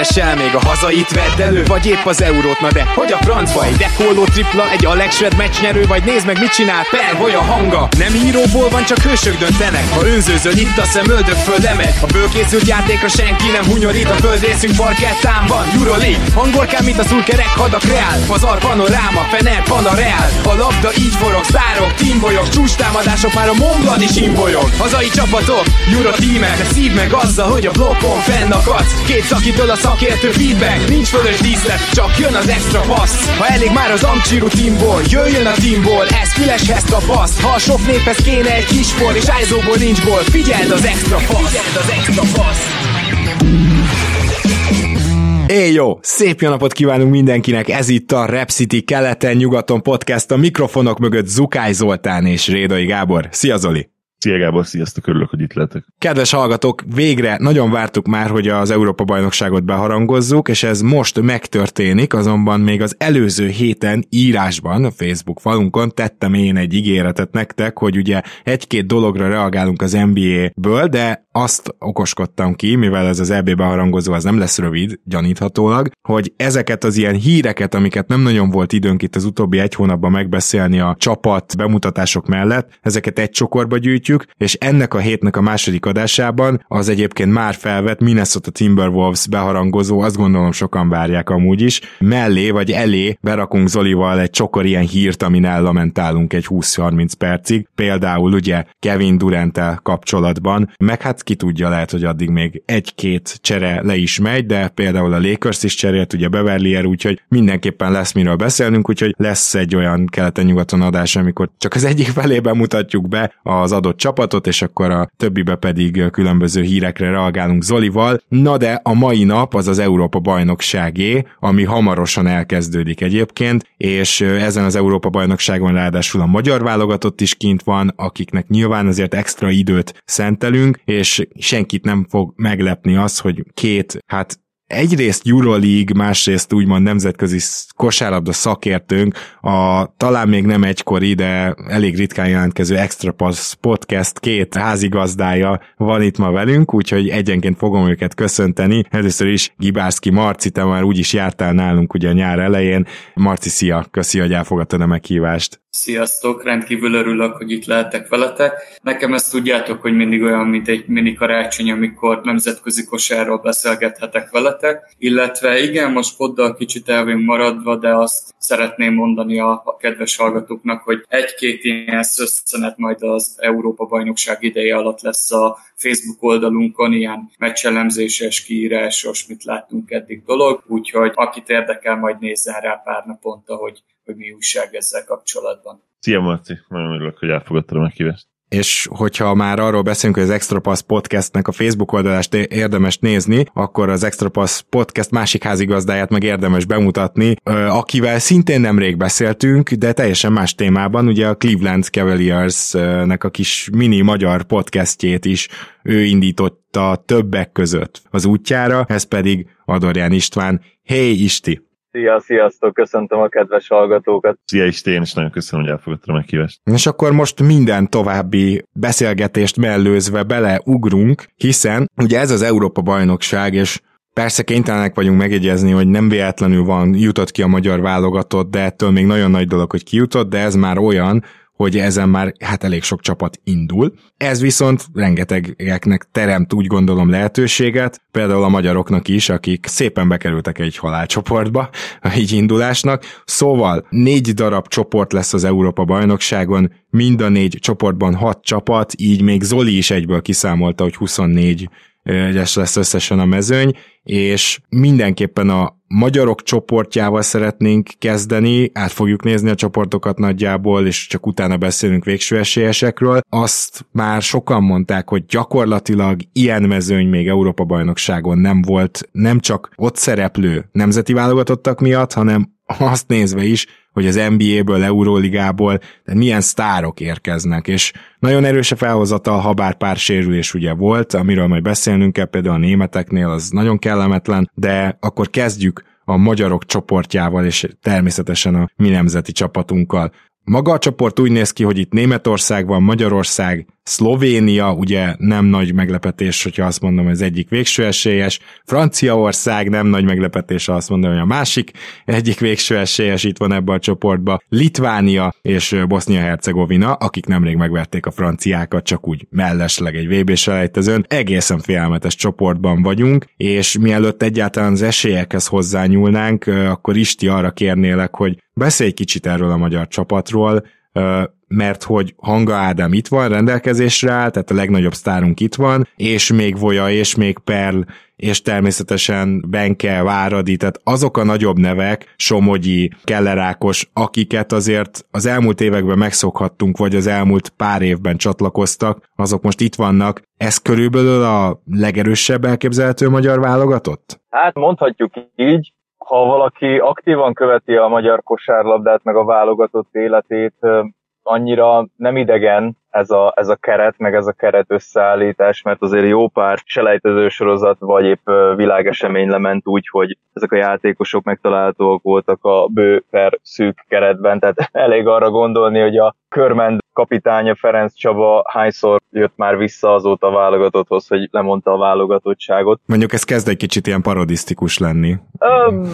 keresel még a hazait vedd elő Vagy épp az eurót, na de hogy a francba Egy dekóló tripla, egy Alex Shred meccsnyerő Vagy nézd meg mit csinál Per, hogy a hanga. Nem íróból van, csak hősök döntenek Ha önzőzöl itt a szem, öldök föl lemeg A bőkészült játékra senki nem hunyorít A földrészünk parkettán van, Euroleague Hangolkán, mint a szulkerek, hadak reál Pazar, panoráma, fener, panareál. A labda így forog, sztárok, teambolyok Csústámadások már a Montblanc is imbolyog. Hazai csapatok, Euro tímek De szív meg azzal, hogy a blokkon fennakadsz. Két szakítól a szakértő feedback Nincs fölös díszlet, csak jön az extra passz Ha elég már az Amcsiru teamból Jöjjön a teamból, ez füleshez tapaszt Ha a sok néphez kéne egy kis por És ájzóból nincs gól, figyeld az extra passz Figyeld az extra passz Éj jó! Szép jó napot kívánunk mindenkinek! Ez itt a Rep City keleten-nyugaton podcast a mikrofonok mögött Zukály Zoltán és Rédai Gábor. Szia Zoli! Szia Gábor, sziasztok, örülök, hogy itt lehetek. Kedves hallgatók, végre nagyon vártuk már, hogy az Európa bajnokságot beharangozzuk, és ez most megtörténik, azonban még az előző héten írásban a Facebook falunkon tettem én egy ígéretet nektek, hogy ugye egy-két dologra reagálunk az NBA-ből, de azt okoskodtam ki, mivel ez az EB beharangozó az nem lesz rövid, gyaníthatólag, hogy ezeket az ilyen híreket, amiket nem nagyon volt időnk itt az utóbbi egy hónapban megbeszélni a csapat bemutatások mellett, ezeket egy csokorba gyűjtjük, és ennek a hétnek a második adásában az egyébként már felvett Minnesota Timberwolves beharangozó, azt gondolom sokan várják amúgy is, mellé vagy elé berakunk Zolival egy csokor ilyen hírt, amin ellamentálunk egy 20-30 percig, például ugye Kevin durant kapcsolatban, meg hát ki tudja, lehet, hogy addig még egy-két csere le is megy, de például a Lakers is cserélt, ugye Beverly úgyhogy mindenképpen lesz miről beszélnünk, úgyhogy lesz egy olyan keleten-nyugaton adás, amikor csak az egyik felében mutatjuk be az adott csapatot, és akkor a többibe pedig különböző hírekre reagálunk Zolival. Na de a mai nap az az Európa bajnokságé, ami hamarosan elkezdődik egyébként, és ezen az Európa bajnokságon ráadásul a magyar válogatott is kint van, akiknek nyilván azért extra időt szentelünk, és senkit nem fog meglepni az, hogy két, hát egyrészt Euroleague, másrészt úgymond nemzetközi kosárlabda szakértőnk, a talán még nem egykori, de elég ritkán jelentkező Extra Pass podcast két házigazdája van itt ma velünk, úgyhogy egyenként fogom őket köszönteni. Először is Gibászki Marci, te már úgyis jártál nálunk ugye a nyár elején. Marci, szia, köszi, hogy elfogadtad a meghívást. Sziasztok, rendkívül örülök, hogy itt lehetek veletek. Nekem ezt tudjátok, hogy mindig olyan, mint egy mini karácsony, amikor nemzetközi kosárról beszélgethetek veletek. Illetve igen, most poddal kicsit elvén maradva, de azt szeretném mondani a, a kedves hallgatóknak, hogy egy-két ilyen szösszenet majd az Európa bajnokság ideje alatt lesz a Facebook oldalunkon, ilyen meccselemzéses, kiírásos, mit láttunk eddig dolog, úgyhogy akit érdekel, majd nézzen rá pár naponta, hogy hogy mi újság ezzel kapcsolatban. Szia Marci, nagyon örülök, hogy elfogadtad a meghívást és hogyha már arról beszélünk, hogy az Extra Pass podcastnek a Facebook oldalást érdemes nézni, akkor az Extra Pass podcast másik házigazdáját meg érdemes bemutatni, akivel szintén nemrég beszéltünk, de teljesen más témában, ugye a Cleveland Cavaliers-nek a kis mini magyar podcastjét is ő indította többek között az útjára, ez pedig Adorján István. Hey Isti! Szia, sziasztok, köszöntöm a kedves hallgatókat. Szia is, én is nagyon köszönöm, hogy elfogadtam a meghívást. És akkor most minden további beszélgetést mellőzve beleugrunk, hiszen ugye ez az Európa bajnokság, és Persze kénytelenek vagyunk megjegyezni, hogy nem véletlenül van, jutott ki a magyar válogatott, de ettől még nagyon nagy dolog, hogy kijutott, de ez már olyan, hogy ezen már hát elég sok csapat indul. Ez viszont rengetegeknek teremt úgy gondolom lehetőséget, például a magyaroknak is, akik szépen bekerültek egy halálcsoportba, így indulásnak. Szóval négy darab csoport lesz az Európa bajnokságon, mind a négy csoportban hat csapat, így még Zoli is egyből kiszámolta, hogy 24 es lesz összesen a mezőny, és mindenképpen a magyarok csoportjával szeretnénk kezdeni, át fogjuk nézni a csoportokat nagyjából, és csak utána beszélünk végső esélyesekről. Azt már sokan mondták, hogy gyakorlatilag ilyen mezőny még Európa-bajnokságon nem volt, nem csak ott szereplő nemzeti válogatottak miatt, hanem azt nézve is, hogy az NBA-ből, Euróligából, de milyen sztárok érkeznek, és nagyon erős a felhozatal, ha bár pár sérülés ugye volt, amiről majd beszélnünk kell, például a németeknél az nagyon kellemetlen, de akkor kezdjük a magyarok csoportjával, és természetesen a mi nemzeti csapatunkkal. Maga a csoport úgy néz ki, hogy itt Németország van, Magyarország, Szlovénia, ugye nem nagy meglepetés, hogyha azt mondom, hogy az egyik végső esélyes, Franciaország nem nagy meglepetés, ha azt mondom, hogy a másik egyik végső esélyes itt van ebbe a csoportba, Litvánia és Bosznia-Hercegovina, akik nemrég megverték a franciákat, csak úgy mellesleg egy VB selejtezőn. Egészen félelmetes csoportban vagyunk, és mielőtt egyáltalán az esélyekhez hozzányúlnánk, akkor Isti arra kérnélek, hogy beszélj kicsit erről a magyar csapatról, mert hogy Hanga Ádám itt van, rendelkezésre áll, tehát a legnagyobb sztárunk itt van, és még Voja, és még Perl, és természetesen Benke, Váradi, tehát azok a nagyobb nevek, Somogyi, Kellerákos, akiket azért az elmúlt években megszokhattunk, vagy az elmúlt pár évben csatlakoztak, azok most itt vannak. Ez körülbelül a legerősebb elképzelhető magyar válogatott? Hát mondhatjuk így, ha valaki aktívan követi a magyar kosárlabdát, meg a válogatott életét, annyira nem idegen ez a, ez a keret, meg ez a keret összeállítás, mert azért jó pár selejtező sorozat, vagy épp világesemény lement úgy, hogy ezek a játékosok megtalálhatóak voltak a bő per szűk keretben, tehát elég arra gondolni, hogy a körmend kapitánya Ferenc Csaba hányszor jött már vissza azóta a válogatotthoz, hogy lemondta a válogatottságot. Mondjuk ez kezd egy kicsit ilyen parodisztikus lenni. Um,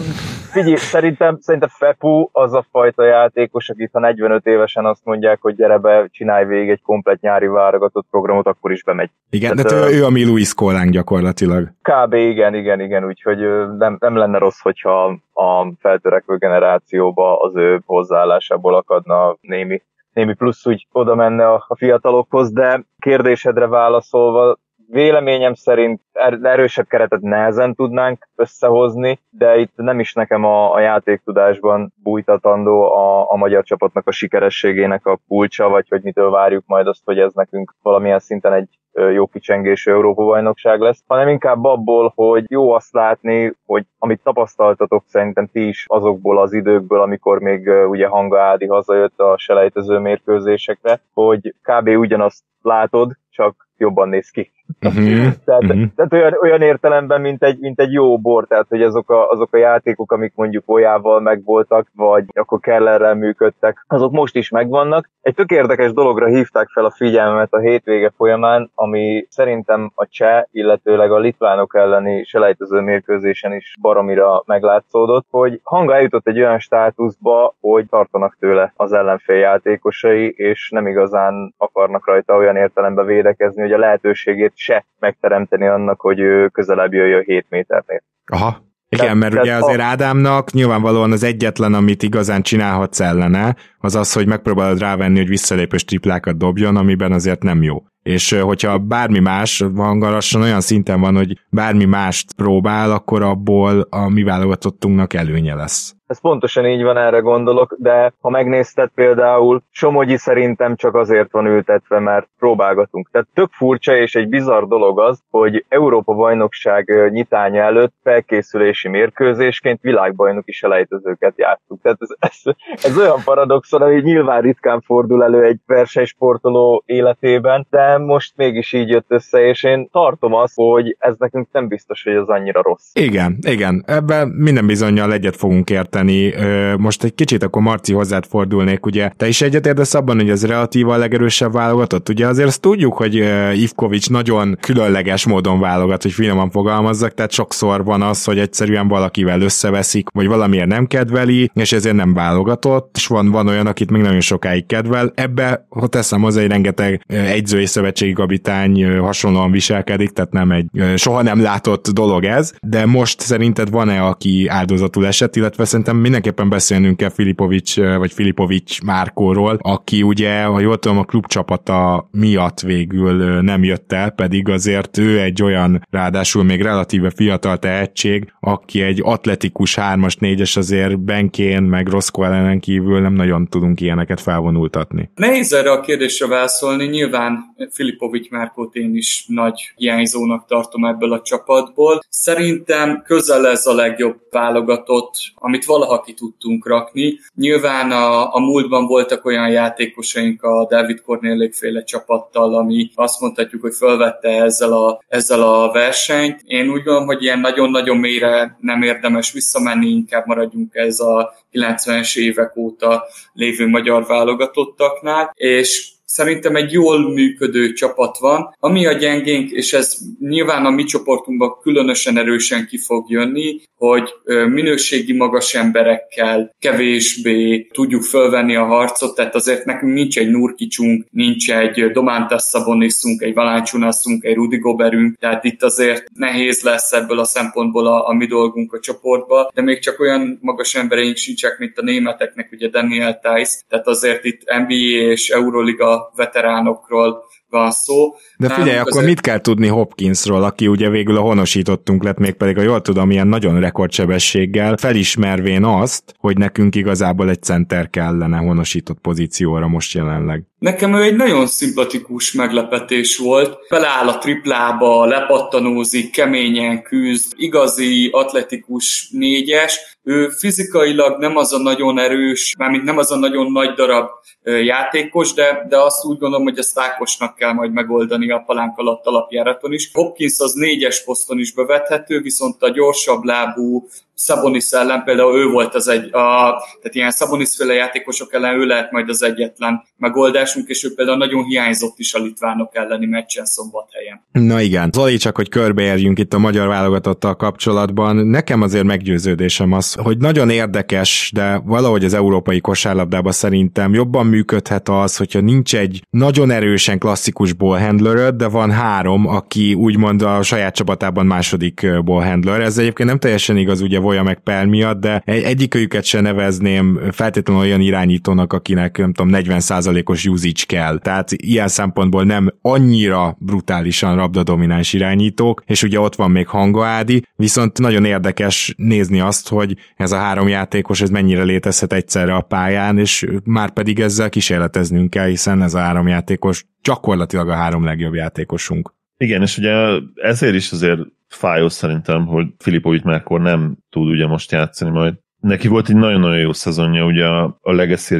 figyelj, szerintem, szerintem Fepu az a fajta játékos, akit ha 45 évesen azt mondják, hogy gyere be, csinálj végig egy komplet nyári válogatott programot, akkor is bemegy. Igen, Tehát, de ő, ő a mi Luis Kolánk gyakorlatilag. Kb. igen, igen, igen, úgyhogy nem, nem lenne rossz, hogyha a feltörekvő generációba az ő hozzáállásából akadna némi némi plusz úgy oda menne a, a fiatalokhoz, de kérdésedre válaszolva, véleményem szerint er, erősebb keretet nehezen tudnánk összehozni, de itt nem is nekem a, a játéktudásban bújtatandó a, a magyar csapatnak a sikerességének a kulcsa, vagy hogy mitől várjuk majd azt, hogy ez nekünk valamilyen szinten egy jó kicsengésű Európa-bajnokság lesz, hanem inkább abból, hogy jó azt látni, hogy amit tapasztaltatok szerintem ti is azokból az időkből, amikor még ugye Hanga Ádi hazajött a selejtező mérkőzésekre, hogy kb. ugyanazt látod, csak jobban néz ki. Uh-huh. tehát, uh-huh. tehát olyan, olyan értelemben, mint egy, mint egy jó bor, tehát hogy azok a, azok a játékok, amik mondjuk olyával megvoltak, vagy akkor Kellerrel működtek, azok most is megvannak. Egy tök érdekes dologra hívták fel a figyelmet a hétvége folyamán, ami szerintem a cseh, illetőleg a litvánok elleni selejtező mérkőzésen is baromira meglátszódott, hogy hanga eljutott egy olyan státuszba, hogy tartanak tőle az ellenfél játékosai, és nem igazán akarnak rajta olyan értelemben védekezni, hogy a lehetőségét se megteremteni annak, hogy ő közelebb jöjjön 7 méternél. Aha. Igen, mert ugye azért Ádámnak nyilvánvalóan az egyetlen, amit igazán csinálhatsz ellene, az az, hogy megpróbálod rávenni, hogy visszalépős triplákat dobjon, amiben azért nem jó. És hogyha bármi más, hangalassan olyan szinten van, hogy bármi mást próbál, akkor abból a mi válogatottunknak előnye lesz. Ez pontosan így van, erre gondolok, de ha megnézted például, Somogyi szerintem csak azért van ültetve, mert próbálgatunk. Tehát tök furcsa és egy bizarr dolog az, hogy Európa-bajnokság nyitánya előtt felkészülési mérkőzésként világbajnoki selejtezőket játszunk. Tehát ez, ez, ez olyan paradoxon, ami nyilván ritkán fordul elő egy versenysportoló életében, de most mégis így jött össze, és én tartom azt, hogy ez nekünk nem biztos, hogy az annyira rossz. Igen, igen. Ebben minden bizonyal egyet fogunk érteni érteni. Most egy kicsit akkor Marci hozzád fordulnék, ugye te is egyetértesz abban, hogy ez relatíva a legerősebb válogatott? Ugye azért azt tudjuk, hogy Ivkovics nagyon különleges módon válogat, hogy finoman fogalmazzak, tehát sokszor van az, hogy egyszerűen valakivel összeveszik, vagy valamiért nem kedveli, és ezért nem válogatott, és van, van olyan, akit még nagyon sokáig kedvel. Ebbe, ha teszem hozzá, egy rengeteg egyző és szövetségi kapitány hasonlóan viselkedik, tehát nem egy soha nem látott dolog ez, de most szerinted van-e, aki áldozatul esett, illetve szerintem mindenképpen beszélnünk kell Filipovics, vagy Filipovics Márkóról, aki ugye, ha jól tudom, a klubcsapata miatt végül nem jött el, pedig azért ő egy olyan, ráadásul még relatíve fiatal tehetség, aki egy atletikus 3-as, 4-es azért Benkén, meg Roszko ellenen kívül nem nagyon tudunk ilyeneket felvonultatni. Nehéz erre a kérdésre válaszolni, nyilván Filipovics Márkót én is nagy hiányzónak tartom ebből a csapatból. Szerintem közel ez a legjobb válogatott, amit valaha ki tudtunk rakni. Nyilván a, a múltban voltak olyan játékosaink a David Cornélék féle csapattal, ami azt mondhatjuk, hogy felvette ezzel a, ezzel a versenyt. Én úgy gondolom, hogy ilyen nagyon-nagyon mélyre nem érdemes visszamenni, inkább maradjunk ez a 90-es évek óta lévő magyar válogatottaknál, és szerintem egy jól működő csapat van. Ami a gyengénk, és ez nyilván a mi csoportunkban különösen erősen ki fog jönni, hogy minőségi magas emberekkel kevésbé tudjuk fölvenni a harcot, tehát azért nekünk nincs egy Nurkicsunk, nincs egy Domántas Szaboniszunk, egy Valáncsunaszunk, egy Rudi Goberünk, tehát itt azért nehéz lesz ebből a szempontból a, a mi dolgunk a csoportba, de még csak olyan magas embereink sincsek, mint a németeknek, ugye Daniel Tice, tehát azért itt NBA és Euroliga veteránokról van szó. De figyelj, akkor azért... mit kell tudni Hopkinsról, aki ugye végül a honosítottunk lett, még pedig, a jól tudom, ilyen nagyon rekordsebességgel, felismervén azt, hogy nekünk igazából egy center kellene honosított pozícióra most jelenleg. Nekem ő egy nagyon szimpatikus meglepetés volt. Beleáll a triplába, lepattanózik, keményen küzd, igazi atletikus négyes. Ő fizikailag nem az a nagyon erős, mármint nem az a nagyon nagy darab játékos, de, de azt úgy gondolom, hogy a Stákosnak kell majd megoldani a palánk alatt alapjáraton is. Hopkins az négyes poszton is bevethető, viszont a gyorsabb lábú, Szabonis ellen például ő volt az egy, a, tehát ilyen Szabonis féle játékosok ellen ő lehet majd az egyetlen megoldásunk, és ő például nagyon hiányzott is a litvánok elleni meccsen szombathelyen. Na igen, Zoli, csak hogy körbeérjünk itt a magyar válogatottal kapcsolatban, nekem azért meggyőződésem az, hogy nagyon érdekes, de valahogy az európai kosárlabdában szerintem jobban működhet az, hogyha nincs egy nagyon erősen klasszikus ballhandler de van három, aki úgymond a saját csapatában második ballhandler. Ez egyébként nem teljesen igaz, ugye Voja meg Pel miatt, de egy, egyikőjüket se nevezném feltétlenül olyan irányítónak, akinek nem tudom, 40%-os usage kell. Tehát ilyen szempontból nem annyira brutálisan rabda-domináns irányítók, és ugye ott van még Hanga Ádi, viszont nagyon érdekes nézni azt, hogy ez a három játékos ez mennyire létezhet egyszerre a pályán, és már pedig ezzel kísérleteznünk kell, hiszen ez a három játékos gyakorlatilag a három legjobb játékosunk. Igen, és ugye ezért is azért fájó szerintem, hogy Filipovic Márkor nem tud ugye most játszani majd. Neki volt egy nagyon-nagyon jó szezonja ugye a, a legacy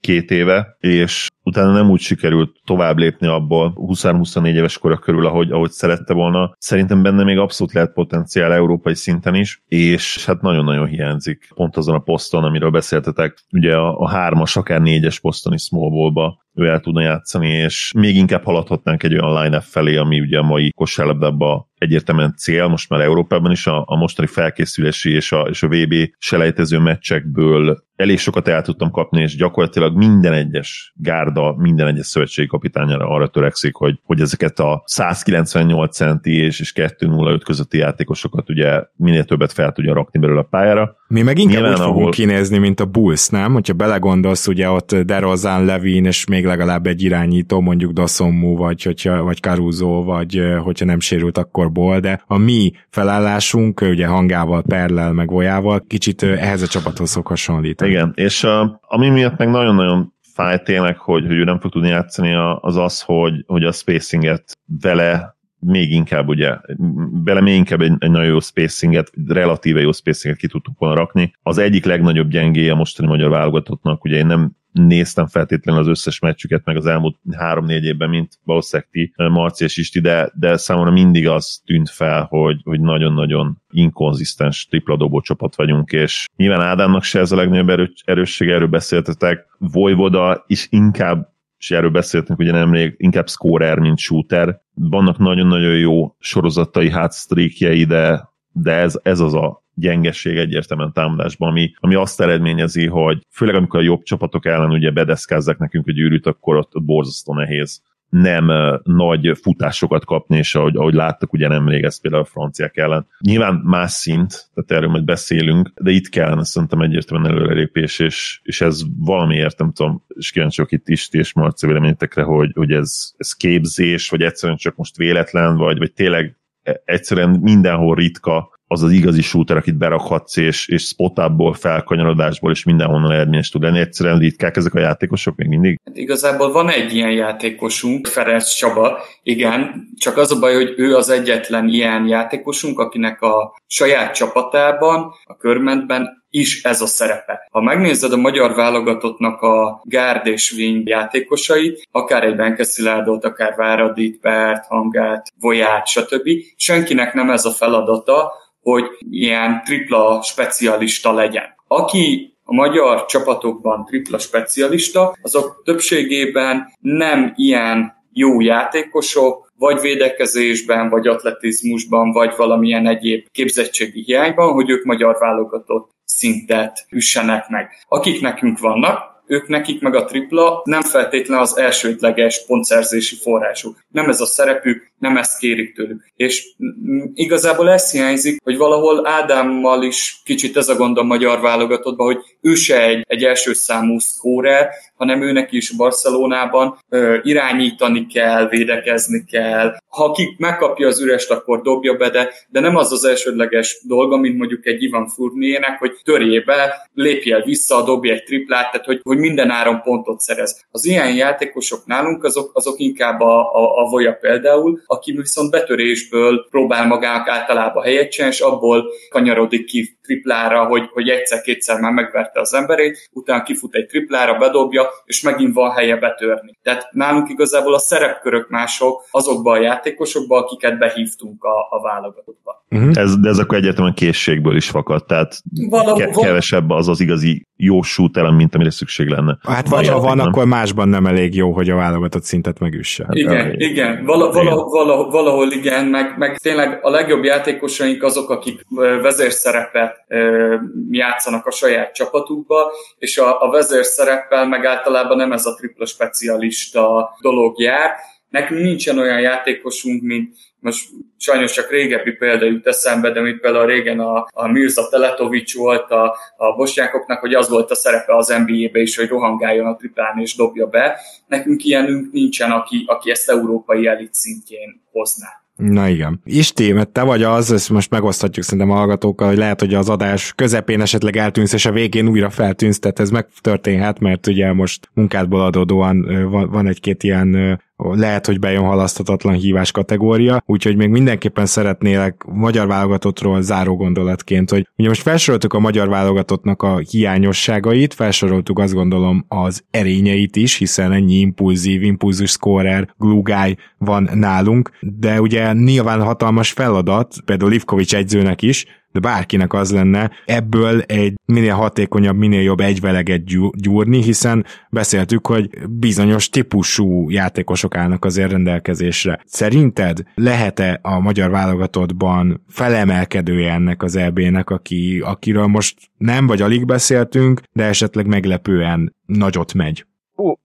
két éve, és utána nem úgy sikerült tovább lépni abból 20-24 éves kora körül, ahogy, ahogy szerette volna. Szerintem benne még abszolút lehet potenciál európai szinten is, és hát nagyon-nagyon hiányzik pont azon a poszton, amiről beszéltetek, ugye a, a hármas, akár négyes poszton is small ő el tudna játszani, és még inkább haladhatnánk egy olyan line felé, ami ugye a mai kosárlabdában egyértelműen cél, most már Európában is a, a mostani felkészülési és a, és a VB selejtező meccsekből elég sokat el tudtam kapni, és gyakorlatilag minden egyes gárda, minden egyes szövetségi kapitányára arra törekszik, hogy, hogy ezeket a 198 centi és, és 205 közötti játékosokat ugye minél többet fel tudja rakni belőle a pályára. Mi meg inkább Nyilván, úgy fogunk ahol... kinézni, mint a Bulls, nem? Hogyha belegondolsz, ugye ott DeRozan, Levin, és még legalább egy irányító, mondjuk Dosommu, vagy, hogyha, vagy Caruso, vagy hogyha nem sérült, akkor Ból, de a mi felállásunk, ugye hangával, Perlel, meg Volyával kicsit ehhez a csapathoz szok hasonlít. Igen, és a, ami miatt meg nagyon-nagyon fáj tényleg, hogy, hogy ő nem fog tudni játszani, az az, hogy, hogy a spacinget vele még inkább ugye, bele még inkább egy, egy nagyon jó spacinget, relatíve jó spacinget ki tudtuk volna rakni. Az egyik legnagyobb gyengéje a mostani magyar válogatottnak, ugye én nem néztem feltétlenül az összes meccsüket, meg az elmúlt három-négy évben, mint valószínűleg ti, Marci és Isti, de, de számomra mindig az tűnt fel, hogy, hogy nagyon-nagyon inkonzisztens tripladobó csapat vagyunk, és nyilván Ádámnak se ez a legnagyobb erő, erőssége, erről beszéltetek, Vojvoda is inkább és erről beszéltünk ugye nemrég, inkább scorer, mint shooter. Vannak nagyon-nagyon jó sorozatai hátstreakjei, de, de ez, ez az a gyengesség egyértelműen támadásban, ami, ami azt eredményezi, hogy főleg amikor a jobb csapatok ellen ugye bedeszkázzák nekünk a gyűrűt, akkor ott, ott borzasztó nehéz nem nagy futásokat kapni, és ahogy, ahogy láttak, ugye nemrég ez például a franciák ellen. Nyilván más szint, tehát erről majd beszélünk, de itt kellene szerintem egyértelműen előrelépés, és, és ez valamiért, nem tudom, és kíváncsiak itt is, és Marci véleményetekre, hogy, hogy ez, ez képzés, vagy egyszerűen csak most véletlen, vagy, vagy tényleg egyszerűen mindenhol ritka az az igazi shooter, akit berakhatsz, és, és spotából, felkanyarodásból, és mindenhonnan eredményes tud lenni. Egyszerűen ritkák ezek a játékosok még mindig? Hát igazából van egy ilyen játékosunk, Ferenc Csaba, igen, csak az a baj, hogy ő az egyetlen ilyen játékosunk, akinek a saját csapatában, a körmentben is ez a szerepe. Ha megnézed a magyar válogatottnak a gárd és wing játékosait, akár egy Benke Szilárdot, akár Váradit, Bert, Hangát, Voját, stb. Senkinek nem ez a feladata, hogy ilyen tripla specialista legyen. Aki a magyar csapatokban tripla specialista, azok többségében nem ilyen jó játékosok, vagy védekezésben, vagy atletizmusban, vagy valamilyen egyéb képzettségi hiányban, hogy ők magyar válogatott szintet üssenek meg. Akik nekünk vannak, ők nekik meg a tripla nem feltétlen az elsődleges pontszerzési forrásuk. Nem ez a szerepük, nem ezt kérik tőlük. És igazából ez hiányzik, hogy valahol Ádámmal is kicsit ez a gond a magyar válogatottban, hogy ő se egy, egy első számú szkórer, hanem őnek is Barcelonában ö, irányítani kell, védekezni kell. Ha ki megkapja az ürest, akkor dobja be, de, de nem az az elsődleges dolga, mint mondjuk egy Ivan Furnének, hogy törje be, lépje vissza, dobja egy triplát, tehát hogy, hogy minden áron pontot szerez. Az ilyen játékosok nálunk azok, azok inkább a, a, a Voja például, aki viszont betörésből próbál magának általában helyet csinálni, és abból kanyarodik ki triplára, hogy, hogy egyszer-kétszer már megverte az emberét, utána kifut egy triplára, bedobja, és megint van helye betörni. Tehát nálunk igazából a szerepkörök mások azokban a játékosokban, akiket behívtunk a, a válogatottba. Uh-huh. Ez, de ez akkor egyértelműen készségből is fakad, tehát Valahol, ke- kevesebb az az igazi jó shooter, mint amire szükség lenne. Hát vagy ha van, nem? akkor másban nem elég jó, hogy a válogatott szintet megüsse. Hát, igen, hát, igen. Vala, vala, vala, valahol igen, meg, meg tényleg a legjobb játékosaink azok, akik vezérszerepet játszanak a saját csapatukba, és a, a vezérszereppel meg általában nem ez a tripla specialista dolog jár. Nekünk nincsen olyan játékosunk, mint most sajnos csak régebbi példa jut eszembe, de mint például régen a, a Mirza Teletovics volt a, a bosnyákoknak, hogy az volt a szerepe az NBA-be is, hogy rohangáljon a triplán és dobja be. Nekünk ilyenünk nincsen, aki, aki ezt európai elit szintjén hozná. Na igen. Isti, mert te vagy az, ezt most megoszthatjuk szerintem a hallgatókkal, hogy lehet, hogy az adás közepén esetleg eltűnsz, és a végén újra feltűnsz, tehát ez megtörténhet, mert ugye most munkádból adódóan van, van egy-két ilyen lehet, hogy bejön halaszthatatlan hívás kategória, úgyhogy még mindenképpen szeretnélek magyar válogatottról záró gondolatként, hogy ugye most felsoroltuk a magyar válogatottnak a hiányosságait, felsoroltuk azt gondolom az erényeit is, hiszen ennyi impulzív, impulzus scorer, glue guy van nálunk, de ugye nyilván hatalmas feladat, például Livkovics egyzőnek is, de bárkinek az lenne ebből egy minél hatékonyabb, minél jobb egyveleget gyúrni, hiszen beszéltük, hogy bizonyos típusú játékosok állnak azért rendelkezésre. Szerinted lehet-e a magyar válogatottban felemelkedője ennek az EB-nek, aki, akiről most nem vagy alig beszéltünk, de esetleg meglepően nagyot megy?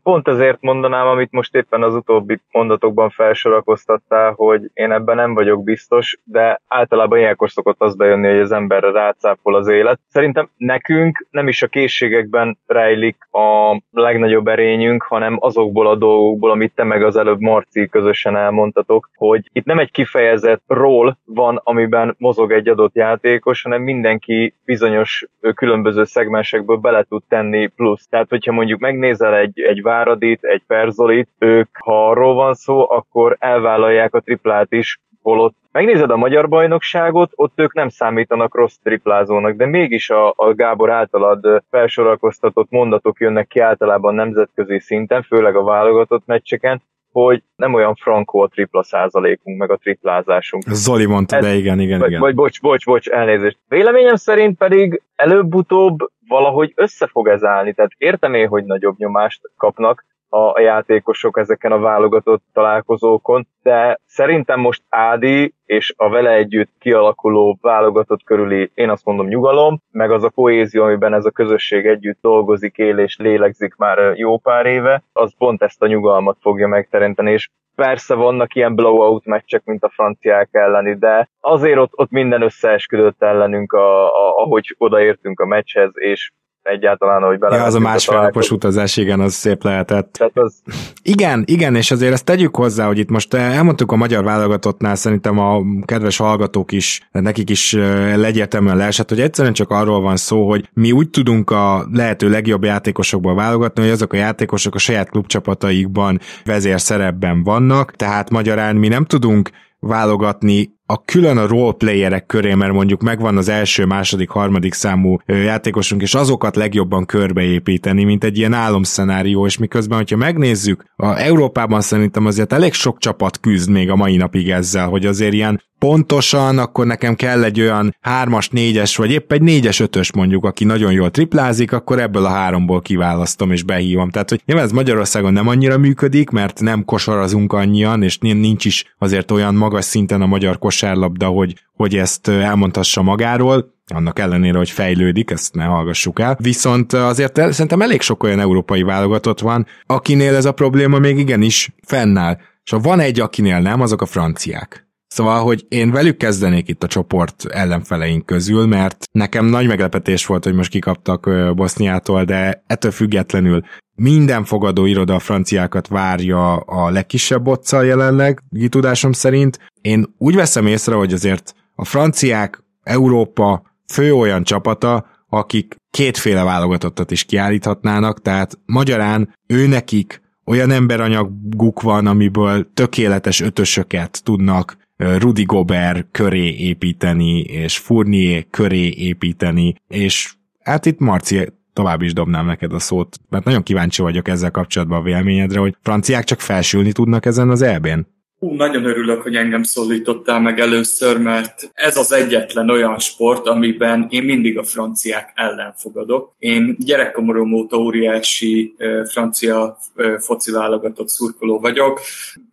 Pont ezért mondanám, amit most éppen az utóbbi mondatokban felsorakoztattál, hogy én ebben nem vagyok biztos, de általában ilyenkor szokott az bejönni, hogy az emberre rácápol az élet. Szerintem nekünk nem is a készségekben rejlik a legnagyobb erényünk, hanem azokból a dolgokból, amit te meg az előbb Marci közösen elmondtatok, hogy itt nem egy kifejezett ról van, amiben mozog egy adott játékos, hanem mindenki bizonyos különböző szegmensekből bele tud tenni plusz. Tehát, hogyha mondjuk megnézel egy egy Váradit, egy Perzolit, ők, ha arról van szó, akkor elvállalják a triplát is, holott megnézed a magyar bajnokságot, ott ők nem számítanak rossz triplázónak, de mégis a, a Gábor általad felsorakoztatott mondatok jönnek ki általában nemzetközi szinten, főleg a válogatott meccseken, hogy nem olyan frankó a tripla százalékunk, meg a triplázásunk. Zoli mondta, Ez, de igen, igen, vagy, igen. Vagy bocs, bocs, bocs, elnézést. Véleményem szerint pedig előbb-utóbb valahogy össze fog ez állni, tehát értem én, hogy nagyobb nyomást kapnak, a játékosok ezeken a válogatott találkozókon, de szerintem most Ádi és a vele együtt kialakuló válogatott körüli, én azt mondom nyugalom, meg az a poézió, amiben ez a közösség együtt dolgozik, él és lélegzik már jó pár éve, az pont ezt a nyugalmat fogja megteremteni, és persze vannak ilyen blowout meccsek, mint a franciák elleni, de azért ott, ott minden összeesküdött ellenünk, a, a, ahogy odaértünk a meccshez, és egyáltalán, hogy bele. Ja, az a másfél napos utazás, igen, az szép lehetett. Tehát az... Igen, igen, és azért ezt tegyük hozzá, hogy itt most eh, elmondtuk a magyar válogatottnál, szerintem a kedves hallgatók is, nekik is eh, legyértelműen leesett, hogy egyszerűen csak arról van szó, hogy mi úgy tudunk a lehető legjobb játékosokból válogatni, hogy azok a játékosok a saját klubcsapataikban vezérszerepben vannak, tehát magyarán mi nem tudunk válogatni a külön a roleplayerek köré, mert mondjuk megvan az első, második, harmadik számú játékosunk, és azokat legjobban körbeépíteni, mint egy ilyen álomszenárió, és miközben, hogyha megnézzük, a Európában szerintem azért elég sok csapat küzd még a mai napig ezzel, hogy azért ilyen pontosan, akkor nekem kell egy olyan hármas, négyes, vagy épp egy négyes, ötös mondjuk, aki nagyon jól triplázik, akkor ebből a háromból kiválasztom és behívom. Tehát, hogy nyilván ez Magyarországon nem annyira működik, mert nem kosarazunk annyian, és nincs is azért olyan magas szinten a magyar kosárlabda, hogy, hogy ezt elmondhassa magáról, annak ellenére, hogy fejlődik, ezt ne hallgassuk el. Viszont azért szerintem elég sok olyan európai válogatott van, akinél ez a probléma még igenis fennáll. És ha van egy, akinél nem, azok a franciák. Szóval, hogy én velük kezdenék itt a csoport ellenfeleink közül, mert nekem nagy meglepetés volt, hogy most kikaptak Boszniától, de ettől függetlenül minden fogadó iroda a franciákat várja a legkisebb boccal jelenleg, tudásom szerint. Én úgy veszem észre, hogy azért a franciák Európa fő olyan csapata, akik kétféle válogatottat is kiállíthatnának, tehát magyarán ő nekik olyan emberanyaguk van, amiből tökéletes ötösöket tudnak Rudi Gobert köré építeni, és Fournier köré építeni, és hát itt Marci tovább is dobnám neked a szót, mert nagyon kíváncsi vagyok ezzel kapcsolatban a véleményedre, hogy franciák csak felsülni tudnak ezen az elbén. Hú, nagyon örülök, hogy engem szólítottál meg először, mert ez az egyetlen olyan sport, amiben én mindig a franciák ellen fogadok. Én gyerekkomorom óta óriási francia foci válogatott szurkoló vagyok.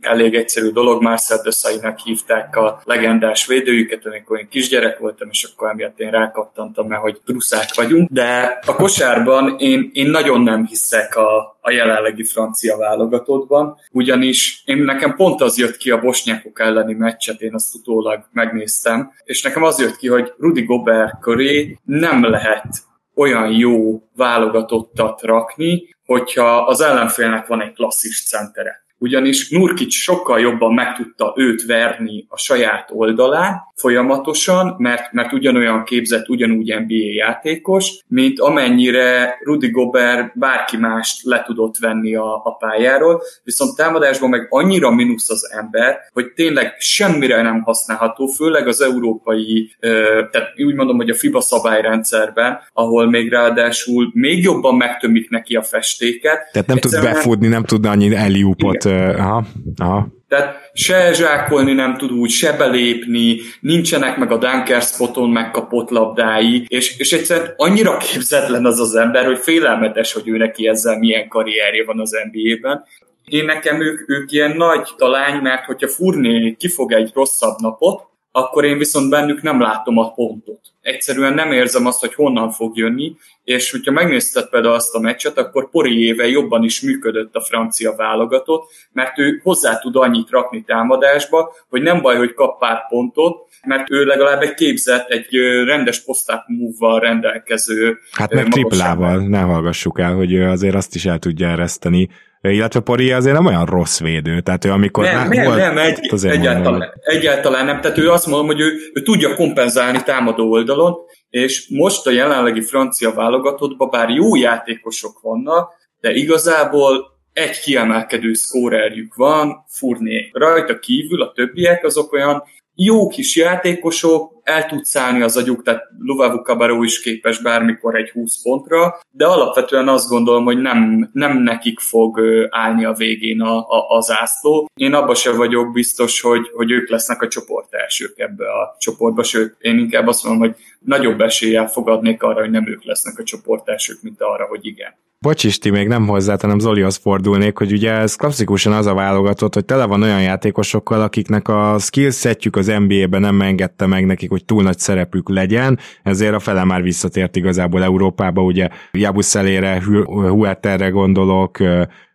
Elég egyszerű dolog, Marcel de hívták a legendás védőjüket, amikor én kisgyerek voltam, és akkor emiatt én rákattantam, mert hogy truszák vagyunk. De a kosárban én, én nagyon nem hiszek a, a jelenlegi francia válogatottban, ugyanis én nekem pont az jött ki a bosnyákok elleni meccset, én azt utólag megnéztem, és nekem az jött ki, hogy Rudi Gobert köré nem lehet olyan jó válogatottat rakni, hogyha az ellenfélnek van egy klasszis centere ugyanis Nurkic sokkal jobban meg tudta őt verni a saját oldalán folyamatosan, mert, mert ugyanolyan képzett, ugyanúgy NBA játékos, mint amennyire Rudy Gobert bárki mást le tudott venni a, a pályáról, viszont támadásban meg annyira mínusz az ember, hogy tényleg semmire nem használható, főleg az európai, tehát úgy mondom, hogy a FIBA szabályrendszerben, ahol még ráadásul még jobban megtömik neki a festéket. Tehát nem tud befutni, nem tud annyi eliupot aha, aha. Tehát se zsákolni nem tud úgy, se belépni, nincsenek meg a dunker spoton megkapott labdái, és, és egyszerűen annyira képzetlen az az ember, hogy félelmetes, hogy ő neki ezzel milyen karrierje van az NBA-ben. Én nekem ők, ők ilyen nagy talány, mert hogyha Furné kifog egy rosszabb napot, akkor én viszont bennük nem látom a pontot. Egyszerűen nem érzem azt, hogy honnan fog jönni, és hogyha megnézted például azt a meccset, akkor Poriével jobban is működött a francia válogatott, mert ő hozzá tud annyit rakni támadásba, hogy nem baj, hogy kap pár pontot, mert ő legalább egy képzett, egy rendes posztát múvval rendelkező. Hát meg triplával, ne hallgassuk el, hogy azért azt is el tudja ereszteni illetve Pori azért nem olyan rossz védő, tehát ő amikor... Nem, nem, volt, nem, egy, egyáltalán, mondom, egyáltalán nem, tehát ő azt mondom, hogy ő, ő tudja kompenzálni támadó oldalon, és most a jelenlegi francia válogatottban bár jó játékosok vannak, de igazából egy kiemelkedő szkórerjük van, Furné. Rajta kívül a többiek azok olyan jó kis játékosok, el tud szállni az agyuk, tehát Luvavu Cabaró is képes bármikor egy 20 pontra, de alapvetően azt gondolom, hogy nem, nem nekik fog állni a végén a, a, az ászló. Én abban sem vagyok biztos, hogy, hogy ők lesznek a csoport elsők ebbe a csoportba, sőt, én inkább azt mondom, hogy nagyobb eséllyel fogadnék arra, hogy nem ők lesznek a csoport elsők, mint arra, hogy igen. Bocs Isti, még nem hozzá, hanem Zolihoz fordulnék, hogy ugye ez klasszikusan az a válogatott, hogy tele van olyan játékosokkal, akiknek a skillsetjük az NBA-ben nem engedte meg nekik, hogy túl nagy szerepük legyen, ezért a fele már visszatért igazából Európába, ugye Jabuszelére, Huerterre gondolok,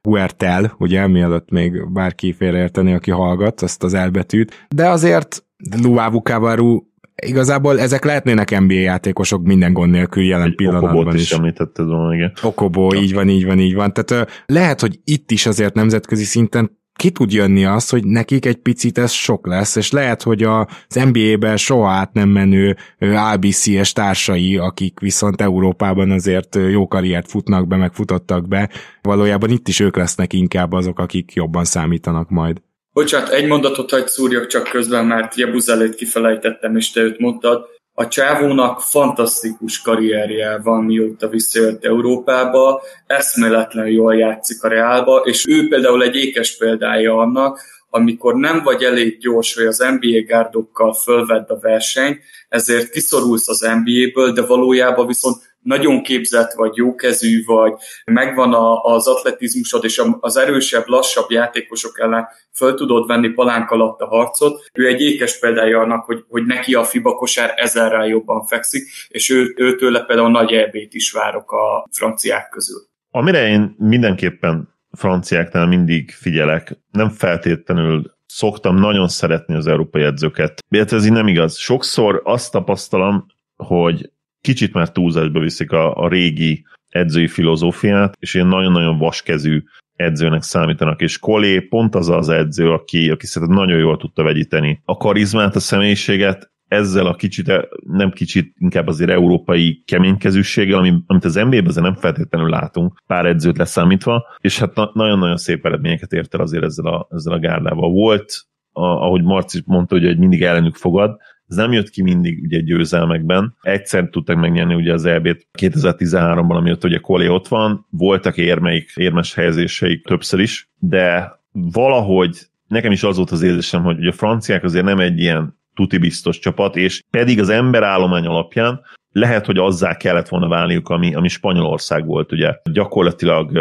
Huertel, ugye, mielőtt még bárki félreérteni, aki hallgat, azt az elbetűt, de azért Luavu Cavaru igazából ezek lehetnének NBA játékosok minden gond nélkül jelen Egy pillanatban is. is említetted volna, igen. Okobó, így van, így van, így van. Tehát lehet, hogy itt is azért nemzetközi szinten ki tud jönni az, hogy nekik egy picit ez sok lesz, és lehet, hogy az NBA-ben soha át nem menő ABC-es társai, akik viszont Európában azért jó karriert futnak be, meg futottak be, valójában itt is ők lesznek inkább azok, akik jobban számítanak majd. Bocsánat, egy mondatot hagy szúrjak csak közben, mert Jebuzelét kifelejtettem, és te őt mondtad. A csávónak fantasztikus karrierje van, mióta visszajött Európába, eszméletlen jól játszik a Reálba, és ő például egy ékes példája annak, amikor nem vagy elég gyors, hogy az NBA gárdokkal fölvedd a versenyt, ezért kiszorulsz az NBA-ből, de valójában viszont nagyon képzett vagy, jókezű vagy, megvan a, az atletizmusod, és az erősebb, lassabb játékosok ellen föl tudod venni palánk alatt a harcot. Ő egy ékes példája annak, hogy, hogy neki a FIBA kosár ezerrel jobban fekszik, és ő, őtőle például nagy ebét is várok a franciák közül. Amire én mindenképpen franciáknál mindig figyelek, nem feltétlenül szoktam nagyon szeretni az európai edzőket. Illetve ez így nem igaz. Sokszor azt tapasztalom, hogy kicsit már túlzásba viszik a, a régi edzői filozófiát, és ilyen nagyon-nagyon vaskezű edzőnek számítanak, és Kolé pont az az edző, aki, aki szerintem nagyon jól tudta vegyíteni a karizmát, a személyiséget, ezzel a kicsit, nem kicsit, inkább azért európai keménykezűséggel, amit az NBA-ben azért nem feltétlenül látunk, pár edzőt leszámítva, és hát na- nagyon-nagyon szép eredményeket ért el azért ezzel a, ezzel a gárdával. Volt, a, ahogy Marci mondta, hogy mindig ellenük fogad, ez nem jött ki mindig ugye győzelmekben. Egyszer tudtak megnyerni ugye az EB-t 2013-ban, amiatt ugye Kolé ott van, voltak érmeik, érmes helyezéseik többször is, de valahogy nekem is az volt az érzésem, hogy ugye a franciák azért nem egy ilyen tuti biztos csapat, és pedig az emberállomány alapján lehet, hogy azzá kellett volna válniuk, ami, ami Spanyolország volt, ugye gyakorlatilag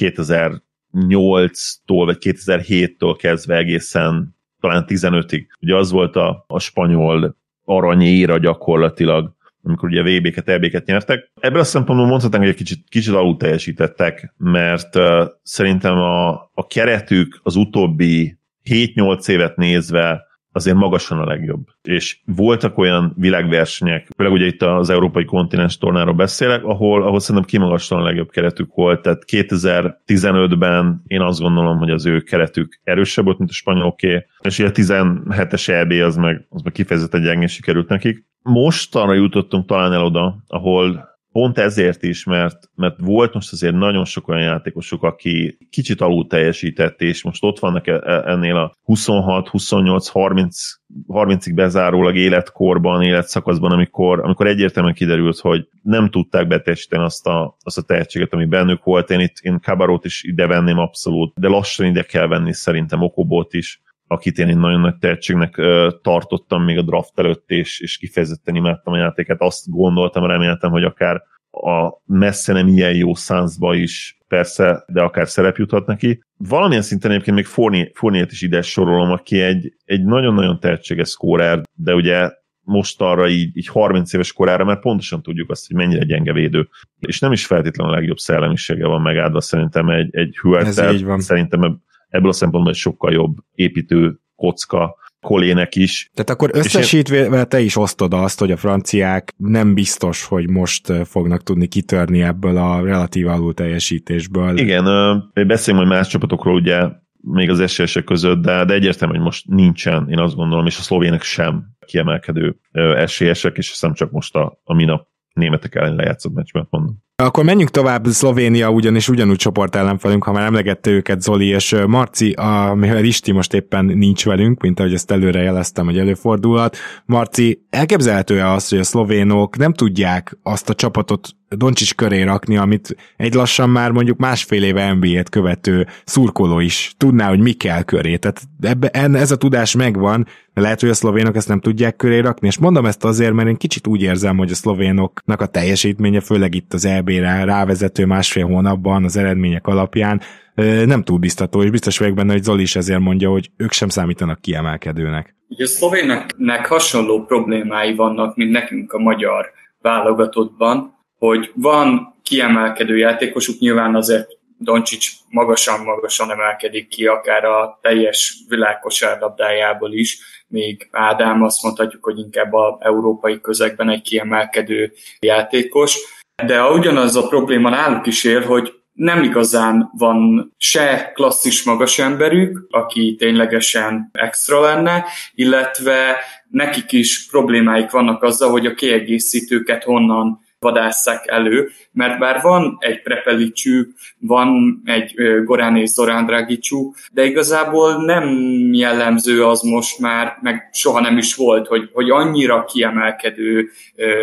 2008-tól vagy 2007-től kezdve egészen talán 15-ig. Ugye az volt a, a spanyol aranyéra gyakorlatilag, amikor ugye VB-ket, EB-ket nyertek. Ebből a szempontból mondhatnánk, hogy egy kicsit, kicsit alul teljesítettek, mert uh, szerintem a, a keretük az utóbbi 7-8 évet nézve azért magasan a legjobb. És voltak olyan világversenyek, főleg ugye itt az Európai Kontinens tornáról beszélek, ahol, ahol szerintem kimagasan a legjobb keretük volt. Tehát 2015-ben én azt gondolom, hogy az ő keretük erősebb volt, mint a spanyoloké, és ugye a 17-es EB az meg, az meg kifejezetten gyengén sikerült nekik. Most arra jutottunk talán el oda, ahol pont ezért is, mert, mert volt most azért nagyon sok olyan játékosuk, aki kicsit alul teljesített, és most ott vannak e, e, ennél a 26, 28, 30, 30-ig bezárólag életkorban, életszakaszban, amikor, amikor egyértelműen kiderült, hogy nem tudták beteljesíteni azt a, azt a tehetséget, ami bennük volt. Én itt én Kabarót is ide venném abszolút, de lassan ide kell venni szerintem Okobót is, akit én nagyon nagy tehetségnek tartottam még a draft előtt, és, és kifejezetten imádtam a játéket. Azt gondoltam, reméltem, hogy akár a messze nem ilyen jó szánszba is persze, de akár szerep juthat neki. Valamilyen szinten egyébként még Fournier, is ide sorolom, aki egy, egy nagyon-nagyon tehetséges scorer, de ugye most arra így, így 30 éves korára, mert pontosan tudjuk azt, hogy mennyire gyenge védő. És nem is feltétlenül a legjobb szellemisége van megáldva szerintem egy, egy Huertel, szerintem ebből a szempontból egy sokkal jobb építő kocka, Kolének is. Tehát akkor összesítve te is osztod azt, hogy a franciák nem biztos, hogy most fognak tudni kitörni ebből a relatív alul teljesítésből. Igen, beszélünk majd más csapatokról, ugye még az esélyesek között, de, de egyértelmű, hogy most nincsen, én azt gondolom, és a szlovének sem kiemelkedő esélyesek, és hiszem csak most a, a minap németek ellen lejátszott meccsben mondom. Akkor menjünk tovább, Szlovénia ugyanis ugyanúgy csoport ellenfelünk, ha már emlegette őket Zoli és Marci, mivel Risti most éppen nincs velünk, mint ahogy ezt előre jeleztem, hogy előfordulhat. Marci, elképzelhető-e az, hogy a szlovénok nem tudják azt a csapatot Doncsics köré rakni, amit egy lassan már mondjuk másfél éve NBA-t követő szurkoló is tudná, hogy mi kell köré. Tehát ebbe, ez a tudás megvan, de lehet, hogy a szlovénok ezt nem tudják köré rakni, és mondom ezt azért, mert én kicsit úgy érzem, hogy a szlovénoknak a teljesítménye, főleg itt az EB-re rávezető másfél hónapban az eredmények alapján nem túl biztató, és biztos vagyok benne, hogy Zoli is ezért mondja, hogy ők sem számítanak kiemelkedőnek. Ugye a szlovéneknek hasonló problémái vannak, mint nekünk a magyar válogatottban, hogy van kiemelkedő játékosuk, nyilván azért Doncsics magasan-magasan emelkedik ki, akár a teljes világkosárlabdájából is, még Ádám azt mondhatjuk, hogy inkább a európai közegben egy kiemelkedő játékos. De ugyanaz a probléma náluk is él, hogy nem igazán van se klasszis magas emberük, aki ténylegesen extra lenne, illetve nekik is problémáik vannak azzal, hogy a kiegészítőket honnan vadásszák elő, mert bár van egy Prepelicsük, van egy Gorán és Zorán Dragicsú, de igazából nem jellemző az most már, meg soha nem is volt, hogy, hogy annyira kiemelkedő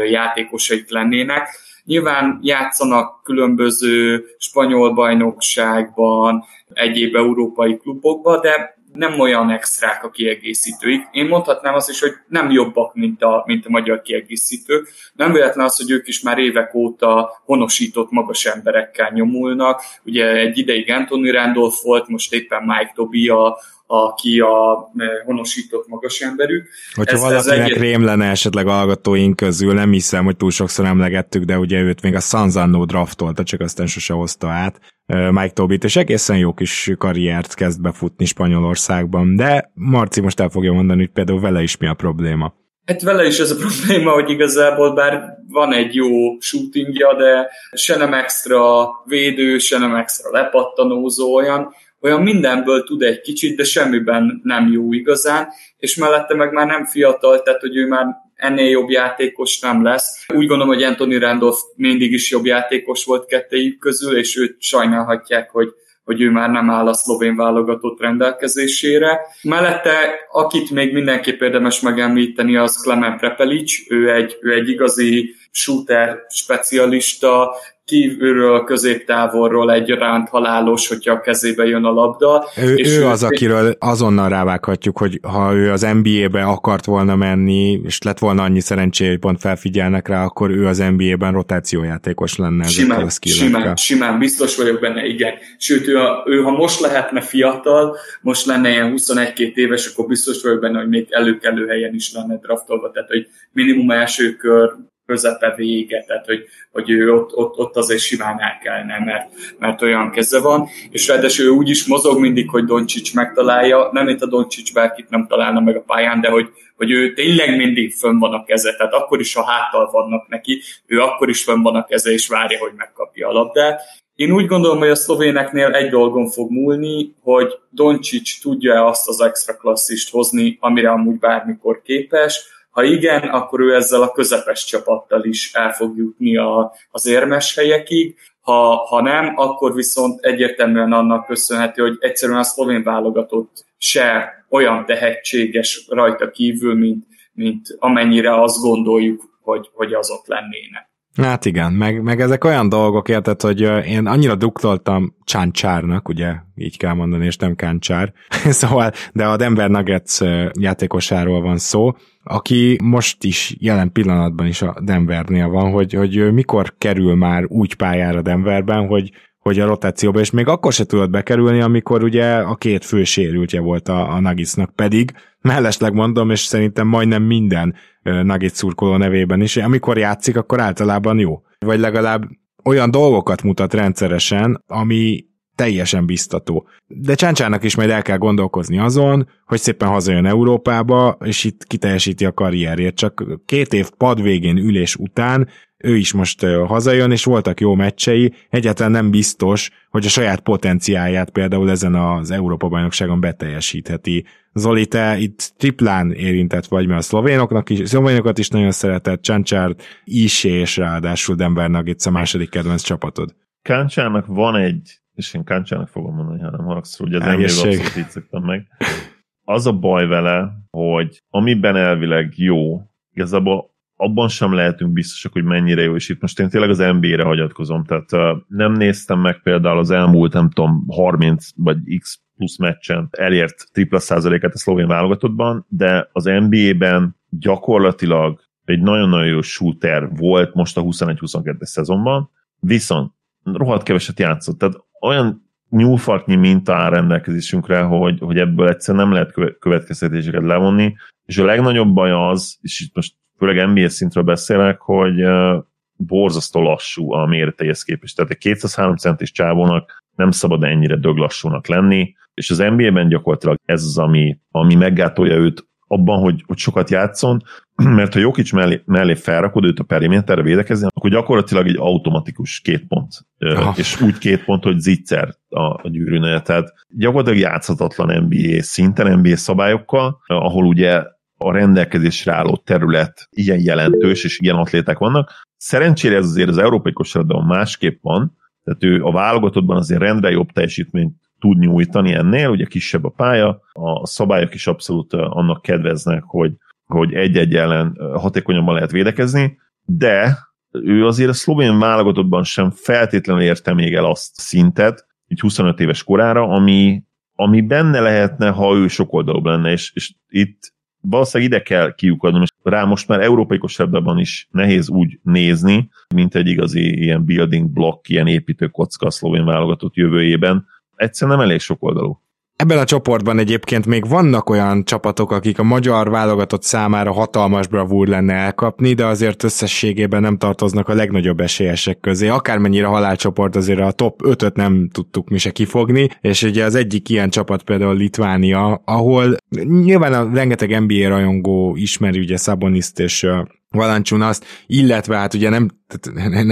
játékosaik lennének. Nyilván játszanak különböző spanyol bajnokságban, egyéb európai klubokban, de nem olyan extrák a kiegészítőik. Én mondhatnám azt is, hogy nem jobbak, mint a, mint a magyar kiegészítők. Nem véletlen az, hogy ők is már évek óta honosított magas emberekkel nyomulnak. Ugye egy ideig Anthony Randolph volt, most éppen Mike Tobia, aki a e, honosított magas emberük. Hogyha ez, valakinek ez egy... rém lenne esetleg hallgatóink közül, nem hiszem, hogy túl sokszor emlegettük, de ugye őt még a Sanzano draftolta, csak aztán sose hozta át e, Mike Tobit, és egészen jó kis karriert kezd befutni Spanyolországban, de Marci most el fogja mondani, hogy például vele is mi a probléma. Hát vele is ez a probléma, hogy igazából bár van egy jó shootingja, de se nem extra védő, se nem extra lepattanózó olyan, olyan mindenből tud egy kicsit, de semmiben nem jó igazán, és mellette meg már nem fiatal, tehát hogy ő már ennél jobb játékos nem lesz. Úgy gondolom, hogy Anthony Randolph mindig is jobb játékos volt kettejük közül, és őt sajnálhatják, hogy hogy ő már nem áll a szlovén válogatott rendelkezésére. Mellette, akit még mindenképp érdemes megemlíteni, az Klemen Prepelic, ő egy, ő egy igazi shooter specialista, kívülről, középtávolról egyaránt halálos, hogyha a kezébe jön a labda. Ő, és ő, ő az, akiről azonnal rávághatjuk, hogy ha ő az NBA-be akart volna menni, és lett volna annyi szerencsé, hogy pont felfigyelnek rá, akkor ő az NBA-ben rotációjátékos lenne simán, a simán, simán, biztos vagyok benne, igen. Sőt, ő, a, ő, ha most lehetne fiatal, most lenne ilyen 21-2 éves, akkor biztos vagyok benne, hogy még előkelő helyen is lenne draftolva, tehát hogy minimum első kör, közepe vége, tehát hogy, hogy ő ott, ott, ott azért simán elkelne, mert, mert olyan keze van, és ráadásul ő úgy is mozog mindig, hogy Doncsics megtalálja, nem mint a Doncsics bárkit nem találna meg a pályán, de hogy, hogy ő tényleg mindig fönn van a keze, tehát akkor is, ha háttal vannak neki, ő akkor is fönn van a keze, és várja, hogy megkapja a labdát. Én úgy gondolom, hogy a szlovéneknél egy dolgon fog múlni, hogy Doncsics tudja-e azt az extra klasszist hozni, amire amúgy bármikor képes, ha igen, akkor ő ezzel a közepes csapattal is el fog jutni a, az érmes helyekig, ha, ha nem, akkor viszont egyértelműen annak köszönhető, hogy egyszerűen a szlovén válogatott se olyan tehetséges rajta kívül, mint, mint amennyire azt gondoljuk, hogy, hogy azok lennének. Hát igen, meg, meg ezek olyan dolgok, érted, hogy én annyira duktoltam Csáncsárnak, ugye, így kell mondani, és nem Káncsár, szóval, de a Denver Nuggets játékosáról van szó, aki most is jelen pillanatban is a Denvernél van, hogy, hogy mikor kerül már úgy pályára Denverben, hogy hogy a rotációba, és még akkor se tudott bekerülni, amikor ugye a két fő sérültje volt a, a Nagisnak, pedig mellesleg mondom, és szerintem majdnem minden Nagit szurkoló nevében is, amikor játszik, akkor általában jó. Vagy legalább olyan dolgokat mutat rendszeresen, ami teljesen biztató. De Csáncsának is majd el kell gondolkozni azon, hogy szépen hazajön Európába, és itt kiteljesíti a karrierjét. Csak két év pad végén ülés után ő is most hazajön, és voltak jó meccsei, egyáltalán nem biztos, hogy a saját potenciáját például ezen az Európa-bajnokságon beteljesítheti. Zoli, te itt triplán érintett vagy, mert a szlovénoknak is, szlovénokat is nagyon szeretett, Csáncsárt is, és ráadásul Denver Nuggets a második kedvenc csapatod. Káncsának van egy, és én Káncsának fogom mondani, ha nem haragszol, ugye abszolút így meg. Az a baj vele, hogy amiben elvileg jó, igazából abban sem lehetünk biztosak, hogy mennyire jó, és itt most én tényleg az NBA-re hagyatkozom, tehát nem néztem meg például az elmúlt, nem tudom, 30 vagy x plusz meccsen elért tripla százalékát a szlovén válogatottban, de az NBA-ben gyakorlatilag egy nagyon-nagyon jó shooter volt most a 21-22-es szezonban, viszont rohadt keveset játszott, tehát olyan nyúlfartnyi minta áll rendelkezésünkre, hogy, hogy ebből egyszer nem lehet következtetéseket levonni, és a legnagyobb baj az, és itt most főleg NBA szintről beszélek, hogy borzasztó lassú a méreteihez képest. Tehát egy 203 centis csávónak nem szabad ennyire döglassúnak lenni, és az NBA-ben gyakorlatilag ez az, ami, ami meggátolja őt abban, hogy, hogy sokat játszon, mert ha Jokic mellé, mellé felrakod őt a periméterre védekezni, akkor gyakorlatilag egy automatikus két pont, Aha. és úgy két pont, hogy zicser a, a gyűrűnél. Tehát gyakorlatilag játszhatatlan NBA szinten, NBA szabályokkal, ahol ugye a rendelkezésre álló terület ilyen jelentős, és ilyen atléták vannak. Szerencsére ez azért az európai kosárlabdában másképp van, tehát ő a válogatottban azért rendre jobb teljesítményt tud nyújtani ennél, ugye kisebb a pálya, a szabályok is abszolút annak kedveznek, hogy, hogy egy-egy ellen hatékonyabban lehet védekezni, de ő azért a szlovén válogatottban sem feltétlenül érte még el azt szintet, így 25 éves korára, ami, ami benne lehetne, ha ő sokoldalúbb lenne, és, és itt valószínűleg ide kell kiukadnom, és rá most már európai kosárlabdában is nehéz úgy nézni, mint egy igazi ilyen building block, ilyen építőkocka a szlovén válogatott jövőjében. Egyszerűen nem elég sokoldalú. Ebben a csoportban egyébként még vannak olyan csapatok, akik a magyar válogatott számára hatalmas bravúr lenne elkapni, de azért összességében nem tartoznak a legnagyobb esélyesek közé. Akármennyire halálcsoport, azért a top 5-öt nem tudtuk mi se kifogni, és ugye az egyik ilyen csapat például Litvánia, ahol nyilván a rengeteg NBA rajongó ismeri ugye Szaboniszt és azt, illetve hát ugye nem,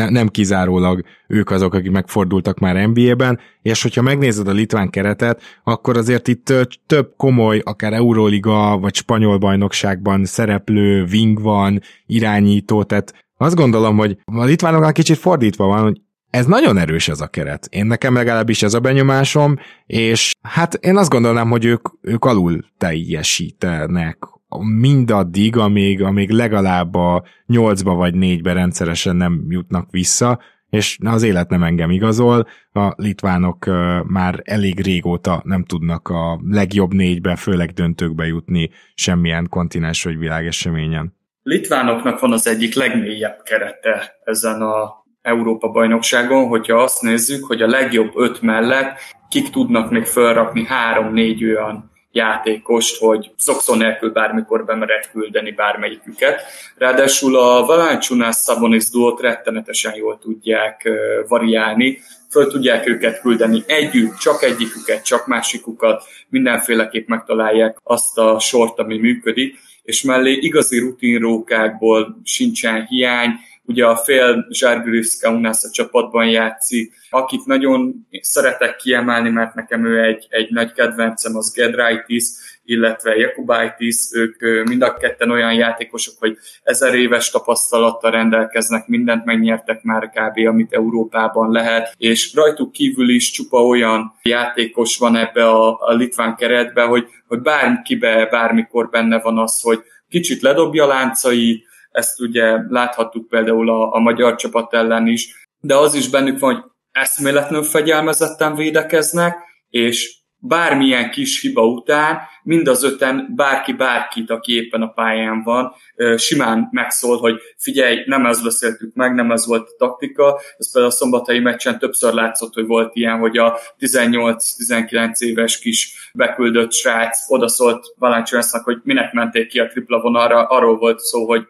nem kizárólag ők azok, akik megfordultak már NBA-ben, és hogyha megnézed a litván keretet, akkor azért itt több komoly, akár Euróliga vagy spanyol bajnokságban szereplő wing van, irányító, tehát azt gondolom, hogy a litvánoknak kicsit fordítva van, hogy ez nagyon erős ez a keret. Én nekem legalábbis ez a benyomásom, és hát én azt gondolnám, hogy ők, ők alul teljesítenek mindaddig, amíg, amíg legalább a nyolcba vagy négybe rendszeresen nem jutnak vissza, és az élet nem engem igazol, a litvánok már elég régóta nem tudnak a legjobb négybe, főleg döntőkbe jutni semmilyen kontinens vagy világeseményen. Litvánoknak van az egyik legmélyebb kerete ezen a Európa bajnokságon, hogyha azt nézzük, hogy a legjobb öt mellett kik tudnak még felrakni három-négy olyan játékost, hogy szokszor nélkül bármikor bemered küldeni bármelyiküket. Ráadásul a Valanciunas Szabonis duót rettenetesen jól tudják variálni, föl tudják őket küldeni együtt, csak egyiküket, csak másikukat, mindenféleképp megtalálják azt a sort, ami működik, és mellé igazi rutinrókákból sincsen hiány, ugye a fél Zsárgülősz Kaunász a csapatban játszik, akit nagyon szeretek kiemelni, mert nekem ő egy, egy nagy kedvencem, az Gedraitis, illetve Jakubaitis, ők mind a ketten olyan játékosok, hogy ezer éves tapasztalattal rendelkeznek, mindent megnyertek már kb. amit Európában lehet, és rajtuk kívül is csupa olyan játékos van ebbe a, a litván keretbe, hogy, hogy bárkibe, bármikor benne van az, hogy kicsit ledobja láncait, ezt ugye láthattuk például a, a magyar csapat ellen is, de az is bennük van, hogy eszméletlenül fegyelmezetten védekeznek, és bármilyen kis hiba után mind az öten bárki bárkit, aki éppen a pályán van, simán megszól, hogy figyelj, nem ezt beszéltük meg, nem ez volt a taktika. Ez például a szombatai meccsen többször látszott, hogy volt ilyen, hogy a 18-19 éves kis beküldött srác odaszólt Valanciunásznak, hogy minek menték ki a tripla vonalra, arról volt szó, hogy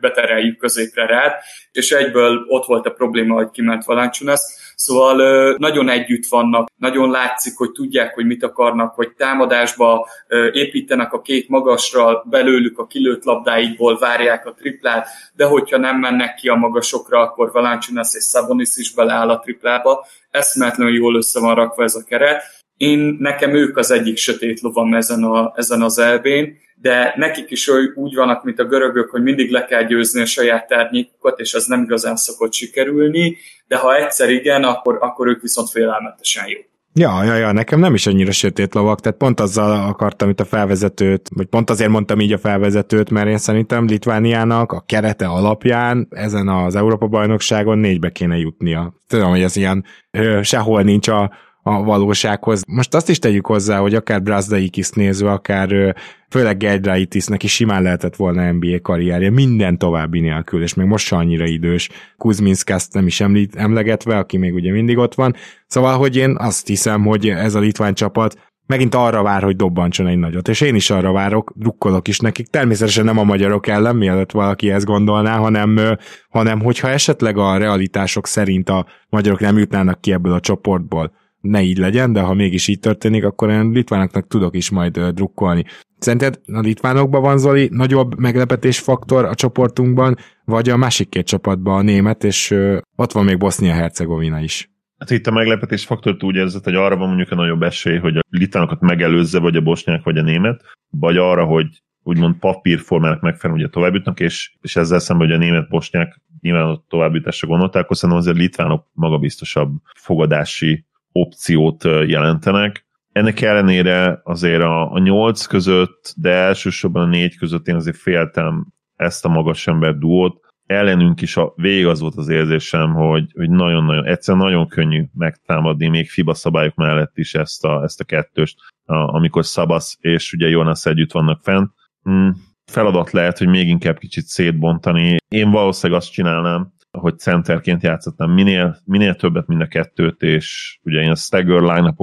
betereljük középre rád, és egyből ott volt a probléma, hogy kiment Valanciunas. Szóval nagyon együtt vannak, nagyon látszik, hogy tudják, hogy mit akarnak, hogy támadásba építenek a két magasra, belőlük a kilőtt labdáikból várják a triplát, de hogyha nem mennek ki a magasokra, akkor Valanciunas és Sabonis is beleáll a triplába. Eszméletlenül jól össze van rakva ez a keret. Én, nekem ők az egyik sötét lovam ezen, a, ezen az elbén, de nekik is úgy vannak, mint a görögök, hogy mindig le kell győzni a saját tárnyékukat, és ez nem igazán szokott sikerülni, de ha egyszer igen, akkor, akkor ők viszont félelmetesen jó. Ja, ja, ja, nekem nem is annyira sötét lovak, tehát pont azzal akartam itt a felvezetőt, vagy pont azért mondtam így a felvezetőt, mert én szerintem Litvániának a kerete alapján ezen az Európa-bajnokságon négybe kéne jutnia. Tudom, hogy ez ilyen ö, sehol nincs a, a valósághoz. Most azt is tegyük hozzá, hogy akár Brazdaikis nézve, akár főleg Gedraitisnek is simán lehetett volna NBA karrierje, minden további nélkül, és még most se annyira idős. Kuzminsk nem is említ, emlegetve, aki még ugye mindig ott van. Szóval, hogy én azt hiszem, hogy ez a litván csapat megint arra vár, hogy dobbantson egy nagyot, és én is arra várok, drukkolok is nekik, természetesen nem a magyarok ellen, mielőtt valaki ezt gondolná, hanem, hanem hogyha esetleg a realitások szerint a magyarok nem jutnának ki ebből a csoportból, ne így legyen, de ha mégis így történik, akkor én litvánoknak tudok is majd drukkolni. Szerinted a litvánokban van Zoli nagyobb meglepetés faktor a csoportunkban, vagy a másik két csapatban a német, és ott van még Bosznia-Hercegovina is? Hát itt a meglepetés faktor úgy érzed, hogy arra van mondjuk a nagyobb esély, hogy a litvánokat megelőzze, vagy a bosnyák, vagy a német, vagy arra, hogy úgymond papírformának megfelelően ugye tovább jutnak, és, és ezzel szemben hogy a német bosnyák nyilván a továbbításra gondolták, akkor szerintem azért litvánok magabiztosabb fogadási opciót jelentenek. Ennek ellenére azért a, a nyolc között, de elsősorban a négy között én azért féltem ezt a magas ember duót. Ellenünk is a, végig az volt az érzésem, hogy, hogy nagyon-nagyon, egyszerűen nagyon könnyű megtámadni még FIBA szabályok mellett is ezt a, ezt a kettőst, a, amikor Szabasz és ugye Jonas együtt vannak fent. Hmm, feladat lehet, hogy még inkább kicsit szétbontani. Én valószínűleg azt csinálnám, hogy centerként játszottam minél, minél többet mind a kettőt, és ugye én a stagger line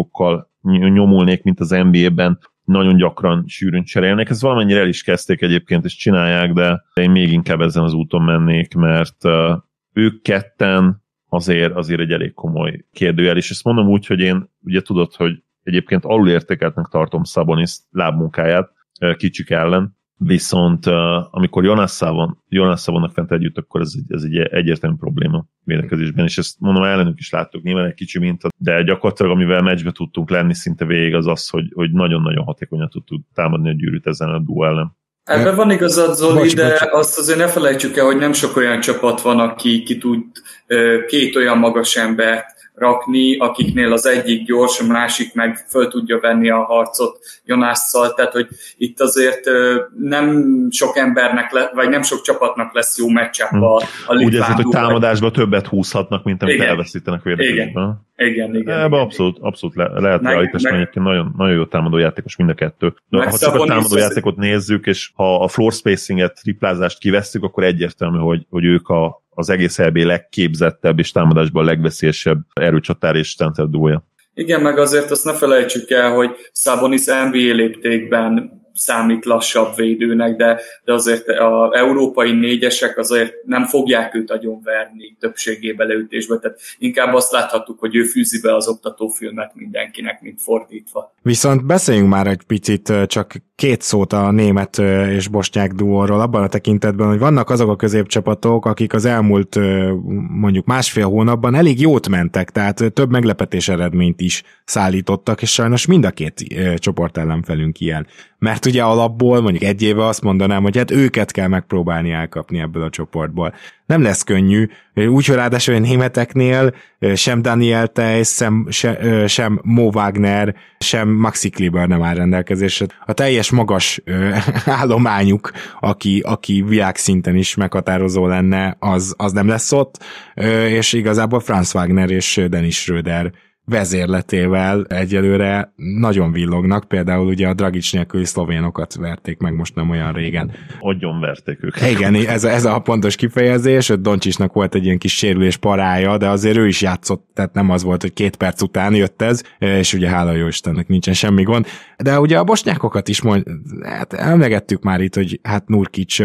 nyomulnék, mint az NBA-ben, nagyon gyakran sűrűn cserélnek. Ez valamennyire el is kezdték egyébként, és csinálják, de én még inkább ezen az úton mennék, mert ők ketten azért, azért egy elég komoly kérdőjel, és ezt mondom úgy, hogy én ugye tudod, hogy egyébként alulértékeltnek tartom Szabonis lábmunkáját kicsik ellen, viszont uh, amikor Jonasszával, Jonasszal vannak fent együtt, akkor ez, ez egy egyértelmű probléma védekezésben, és ezt mondom, ellenünk is láttuk, nyilván egy kicsi minta, de gyakorlatilag amivel meccsbe tudtunk lenni szinte végig az az, hogy, hogy nagyon-nagyon hatékonyan tudtuk támadni a gyűrűt ezen a duó ellen. Ebben van igazad, Zoli, bocs, de bocs. azt azért ne felejtsük el, hogy nem sok olyan csapat van, aki ki tud két olyan magas embert rakni, akiknél az egyik gyors, a másik meg föl tudja venni a harcot Jonásszal, tehát hogy itt azért nem sok embernek, le, vagy nem sok csapatnak lesz jó meccsap hm. a, a Úgy érzed, hogy támadásban többet húzhatnak, mint amit elveszítenek védekezésben. Igen, igen. Ebben abszolút, abszolút le, lehet meg, realitás, meg, egyébként nagyon, nagyon jó támadó játékos mind a kettő. De ha csak a támadó játékot nézzük, és ha a floor spacinget, triplázást kivesszük, akkor egyértelmű, hogy, hogy ők a, az egész EB legképzettebb és támadásban legveszélyesebb erőcsatár és center. Igen, meg azért azt ne felejtsük el, hogy Szabonis NBA léptékben számít lassabb védőnek, de, de azért az európai négyesek azért nem fogják őt verni többségében leütésbe, tehát inkább azt láthattuk, hogy ő fűzi be az oktatófilmet mindenkinek, mint fordítva. Viszont beszéljünk már egy picit csak két szót a német és bosnyák duóról abban a tekintetben, hogy vannak azok a középcsapatok, akik az elmúlt mondjuk másfél hónapban elég jót mentek, tehát több meglepetés eredményt is szállítottak, és sajnos mind a két csoport ellenfelünk ilyen. Mert ugye alapból mondjuk egy éve azt mondanám, hogy hát őket kell megpróbálni elkapni ebből a csoportból. Nem lesz könnyű, úgyhogy ráadásul a németeknél sem Daniel Tejsz, sem, sem, sem Mo Wagner, sem Maxi Kleber nem áll rendelkezésre. A teljes magas állományuk, aki, aki világszinten is meghatározó lenne, az, az nem lesz ott, és igazából Franz Wagner és Dennis Schröder vezérletével egyelőre nagyon villognak, például ugye a Dragic nélküli szlovénokat verték meg most nem olyan régen. Agyon verték őket. Igen, ez, ez a pontos kifejezés, Doncsisnak volt egy ilyen kis sérülés parája, de azért ő is játszott, tehát nem az volt, hogy két perc után jött ez, és ugye hála jó Istennek nincsen semmi gond. De ugye a bosnyákokat is mond, hát emlegettük már itt, hogy hát Nurkic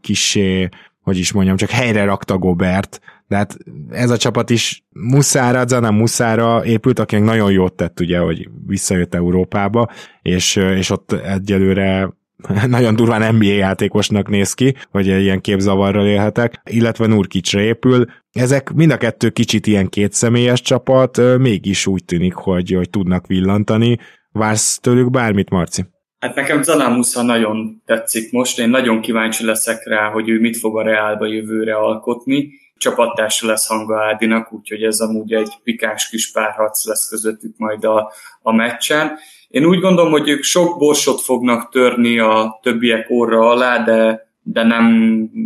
kissé hogy is mondjam, csak helyre rakta Gobert, de hát ez a csapat is Muszára, Zana Muszára épült, akinek nagyon jót tett ugye, hogy visszajött Európába, és, és ott egyelőre nagyon durván NBA játékosnak néz ki, hogy ilyen képzavarral élhetek, illetve Nurkicsre épül. Ezek mind a kettő kicsit ilyen kétszemélyes csapat, mégis úgy tűnik, hogy, hogy tudnak villantani. Vársz tőlük bármit, Marci? Hát nekem Musza nagyon tetszik most, én nagyon kíváncsi leszek rá, hogy ő mit fog a Reálba jövőre alkotni. Csapattársa lesz Hanga Ádinak, úgyhogy ez amúgy egy pikáns kis párharc lesz közöttük majd a, a meccsen. Én úgy gondolom, hogy ők sok borsot fognak törni a többiek orra alá, de de nem,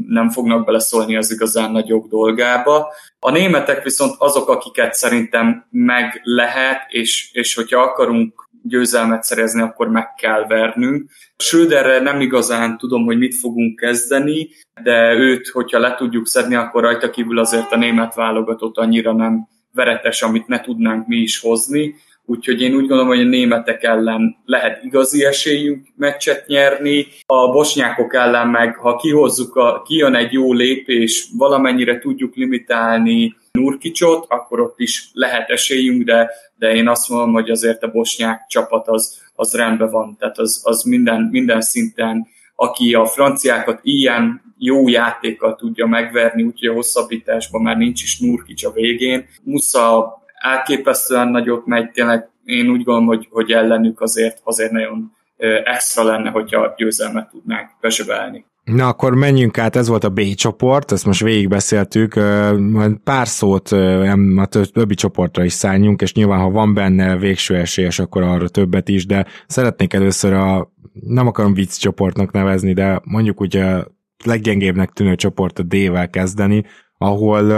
nem fognak beleszólni az igazán nagyok dolgába. A németek viszont azok, akiket szerintem meg lehet, és, és hogyha akarunk győzelmet szerezni, akkor meg kell vernünk. Schröderre nem igazán tudom, hogy mit fogunk kezdeni, de őt, hogyha le tudjuk szedni, akkor rajta kívül azért a német válogatott annyira nem veretes, amit ne tudnánk mi is hozni. Úgyhogy én úgy gondolom, hogy a németek ellen lehet igazi esélyünk meccset nyerni. A bosnyákok ellen meg, ha kihozzuk, a, kijön egy jó lépés, valamennyire tudjuk limitálni Nurkicsot, akkor ott is lehet esélyünk, de, de én azt mondom, hogy azért a bosnyák csapat az, az rendben van, tehát az, az minden, minden szinten, aki a franciákat ilyen jó játékkal tudja megverni, úgyhogy a hosszabbításban már nincs is Nurkics a végén. Musza elképesztően nagyot megy, tényleg én úgy gondolom, hogy, hogy ellenük azért, azért nagyon extra lenne, hogyha győzelmet tudnánk bezsebelni. Na akkor menjünk át, ez volt a B csoport, ezt most végigbeszéltük, pár szót a többi csoportra is szálljunk, és nyilván ha van benne végső esélyes, akkor arra többet is, de szeretnék először a, nem akarom vicc csoportnak nevezni, de mondjuk úgy a leggyengébbnek tűnő csoport a D-vel kezdeni, ahol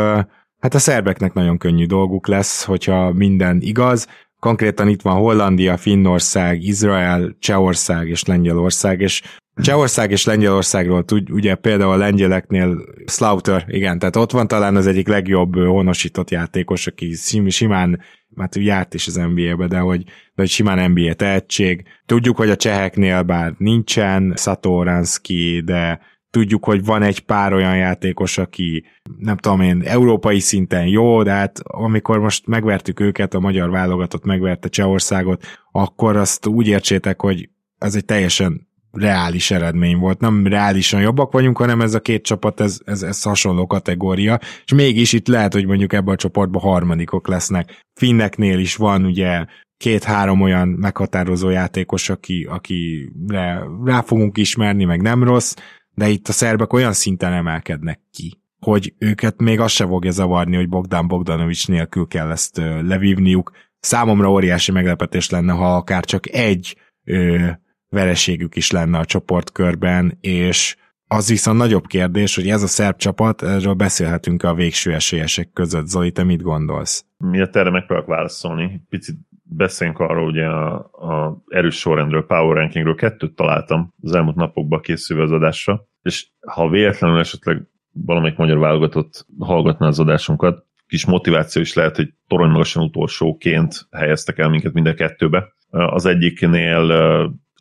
hát a szerbeknek nagyon könnyű dolguk lesz, hogyha minden igaz, Konkrétan itt van Hollandia, Finnország, Izrael, Csehország és Lengyelország, és Csehország és Lengyelországról tud, ugye például a lengyeleknél Slaughter, igen, tehát ott van talán az egyik legjobb honosított játékos, aki simán hát járt is az NBA-be, de hogy, de hogy simán NBA tehetség. Tudjuk, hogy a cseheknél bár nincsen Satoranski, de tudjuk, hogy van egy pár olyan játékos, aki nem tudom én, európai szinten jó, de hát amikor most megvertük őket, a magyar válogatott megverte Csehországot, akkor azt úgy értsétek, hogy ez egy teljesen reális eredmény volt. Nem reálisan jobbak vagyunk, hanem ez a két csapat, ez, ez, ez hasonló kategória, és mégis itt lehet, hogy mondjuk ebben a csoportban harmadikok lesznek. Finneknél is van ugye két-három olyan meghatározó játékos, aki, aki rá, fogunk ismerni, meg nem rossz, de itt a szerbek olyan szinten emelkednek ki, hogy őket még azt se fogja zavarni, hogy Bogdan Bogdanovics nélkül kell ezt levívniuk. Számomra óriási meglepetés lenne, ha akár csak egy vereségük is lenne a csoportkörben, és az viszont nagyobb kérdés, hogy ez a szerb csapat, erről beszélhetünk a végső esélyesek között. Zoli, te mit gondolsz? Miért erre megpróbálok válaszolni? Picit beszéljünk arról, ugye a, a erős sorrendről, power rankingről, kettőt találtam az elmúlt napokban készülve az adásra, és ha véletlenül esetleg valamelyik magyar válogatott hallgatná az adásunkat, kis motiváció is lehet, hogy toronymagasan utolsóként helyeztek el minket mind a kettőbe. Az egyiknél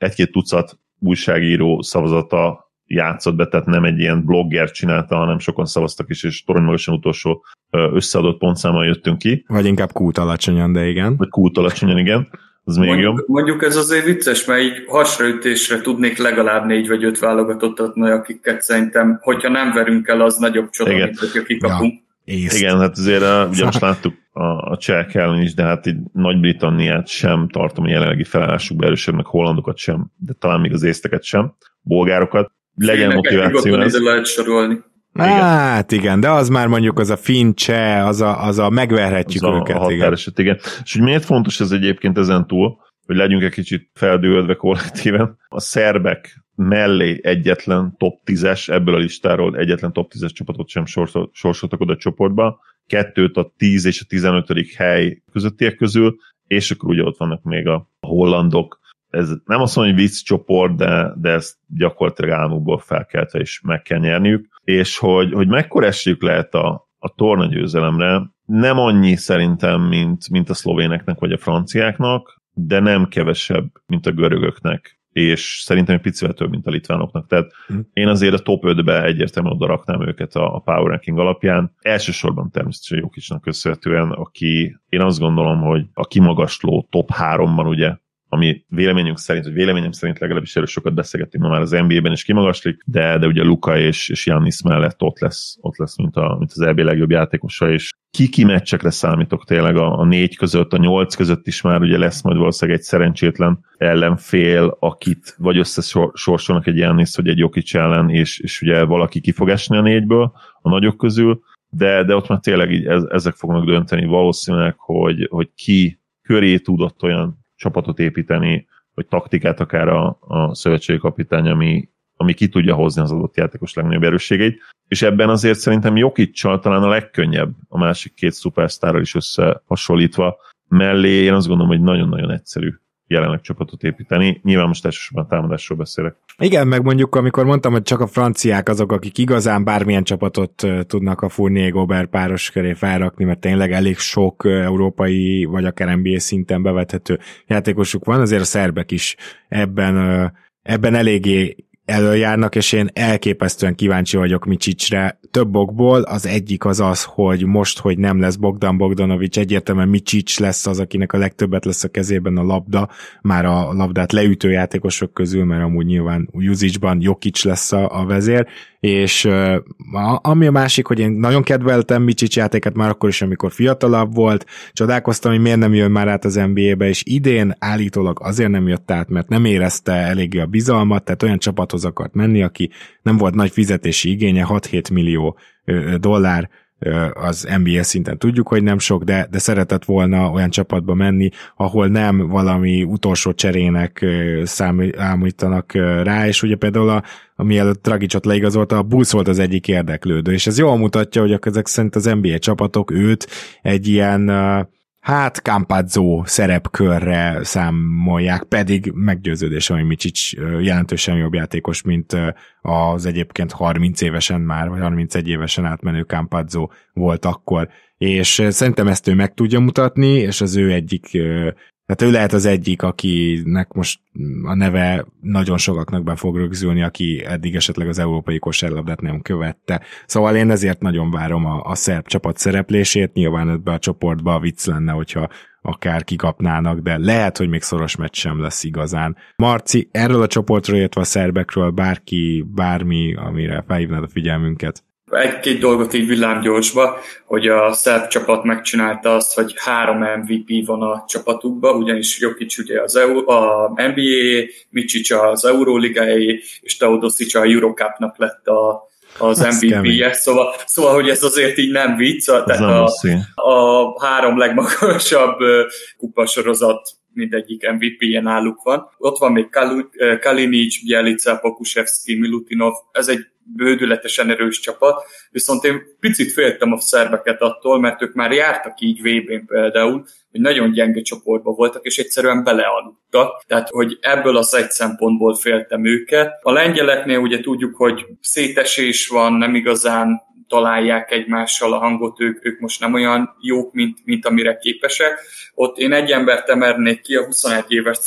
egy-két tucat újságíró szavazata játszott be, tehát nem egy ilyen blogger csinálta, hanem sokan szavaztak is, és toronymagasan utolsó összeadott pontszámmal jöttünk ki. Vagy inkább kút alacsonyan, de igen. Vagy kút alacsonyan, igen. Az még mondjuk, jobb. Mondjuk ez azért vicces, mert így hasraütésre tudnék legalább négy vagy öt válogatottat adni, akiket szerintem, hogyha nem verünk el, az nagyobb csoda, Igen. mint hogyha kikapunk. Ja. Észt. Igen, hát azért a, ugye most láttuk a, a csehek ellen is, de hát így Nagy-Britanniát sem tartom a jelenlegi felállásukba erősebbnek, hollandokat sem, de talán még az észteket sem, bolgárokat. Legyen motiváció. Ez. lehet sorolni. Hát igen, de az már mondjuk az a fincse, az a, az a megverhetjük az őket. A, a igen. igen. És hogy miért fontos ez egyébként ezen túl, hogy legyünk egy kicsit feldőlve kollektíven. A szerbek mellé egyetlen top 10-es, ebből a listáról egyetlen top 10-es csapatot sem sorsoltak oda a csoportba, kettőt a 10 és a 15. hely közöttiek közül, és akkor ugye ott vannak még a hollandok, ez nem azt mondom, hogy vicc csoport, de, de ezt gyakorlatilag álmukból felkeltve is meg kell nyerniük, és hogy, hogy mekkora esélyük lehet a, a torna győzelemre, nem annyi szerintem, mint, mint a szlovéneknek vagy a franciáknak, de nem kevesebb, mint a görögöknek és szerintem egy picivel több, mint a litvánoknak. Tehát mm. én azért a top 5-be egyértelműen oda raknám őket a, a power ranking alapján. Elsősorban természetesen Jokicsnak köszönhetően, aki én azt gondolom, hogy a kimagasló top 3-ban ugye ami véleményünk szerint, vagy véleményem szerint legalábbis erről sokat beszélgettünk ma már az NBA-ben is kimagaslik, de, de ugye Luka és, és Jannis mellett ott lesz, ott lesz mint, a, mint az EB legjobb játékosa, és ki-ki meccsekre számítok tényleg a, a négy között, a nyolc között is már ugye lesz majd valószínűleg egy szerencsétlen ellenfél, akit vagy összesorsolnak egy Jannis, vagy egy Jokic ellen, és, és ugye valaki ki fog esni a négyből, a nagyok közül, de, de ott már tényleg így ez, ezek fognak dönteni valószínűleg, hogy, hogy ki köré tudott olyan csapatot építeni, vagy taktikát akár a, a szövetségi kapitány, ami, ami ki tudja hozni az adott játékos legnagyobb erősségeit. És ebben azért szerintem Jokic talán a legkönnyebb a másik két szupersztárral is összehasonlítva. Mellé én azt gondolom, hogy nagyon-nagyon egyszerű jelenleg csapatot építeni. Nyilván most elsősorban támadásról beszélek. Igen, meg mondjuk, amikor mondtam, hogy csak a franciák azok, akik igazán bármilyen csapatot tudnak a Fournier Gobert páros köré felrakni, mert tényleg elég sok európai, vagy akár NBA szinten bevethető játékosuk van, azért a szerbek is ebben ebben eléggé előjárnak, és én elképesztően kíváncsi vagyok Micsicsre több okból. Az egyik az az, hogy most, hogy nem lesz Bogdan Bogdanovics, egyértelműen Micsics lesz az, akinek a legtöbbet lesz a kezében a labda, már a labdát leütő játékosok közül, mert amúgy nyilván Juzicban Jokic lesz a, a vezér, és ami a másik, hogy én nagyon kedveltem Micsics játéket már akkor is, amikor fiatalabb volt, csodálkoztam, hogy miért nem jön már át az NBA-be, és idén állítólag azért nem jött át, mert nem érezte eléggé a bizalmat, tehát olyan csapathoz akart menni, aki nem volt nagy fizetési igénye, 6-7 millió dollár az NBA szinten tudjuk, hogy nem sok, de, de szeretett volna olyan csapatba menni, ahol nem valami utolsó cserének számítanak rá, és ugye például a, a mielőtt Dragicot leigazolta, a Bulls volt az egyik érdeklődő, és ez jól mutatja, hogy ezek szerint az NBA csapatok őt egy ilyen hát Campazzo szerepkörre számolják, pedig meggyőződésem, hogy Micsics jelentősen jobb játékos, mint az egyébként 30 évesen már, vagy 31 évesen átmenő Campazzo volt akkor. És szerintem ezt ő meg tudja mutatni, és az ő egyik tehát ő lehet az egyik, akinek most a neve nagyon sokaknak be fog rögzülni, aki eddig esetleg az európai kosárlabdát nem követte. Szóval én ezért nagyon várom a, a szerb csapat szereplését, nyilván ebbe a csoportba a vicc lenne, hogyha akár kikapnának, de lehet, hogy még szoros meccs sem lesz igazán. Marci, erről a csoportról, illetve a szerbekről bárki, bármi, amire felhívnád a figyelmünket? Egy-két dolgot így villámgyorsba, hogy a szerb csapat megcsinálta azt, hogy három MVP van a csapatukban, ugyanis Jokic ugye az EU, a NBA, Micsic az Euróligáé, és Teodosic a Eurocupnak lett a, az MVP-je, szóval, szóval, hogy ez azért így nem vicc, tehát a, a három legmagasabb kupasorozat mindegyik MVP-je náluk van. Ott van még Kalinic, Bielica, Pokusevski, Milutinov, ez egy bődületesen erős csapat, viszont én picit féltem a szerbeket attól, mert ők már jártak így VB-n például, hogy nagyon gyenge csoportban voltak, és egyszerűen belealudtak. Tehát, hogy ebből az egy szempontból féltem őket. A lengyeleknél ugye tudjuk, hogy szétesés van, nem igazán találják egymással a hangot, ők, ők most nem olyan jók, mint, mint amire képesek. Ott én egy embert emernék ki, a 21 éves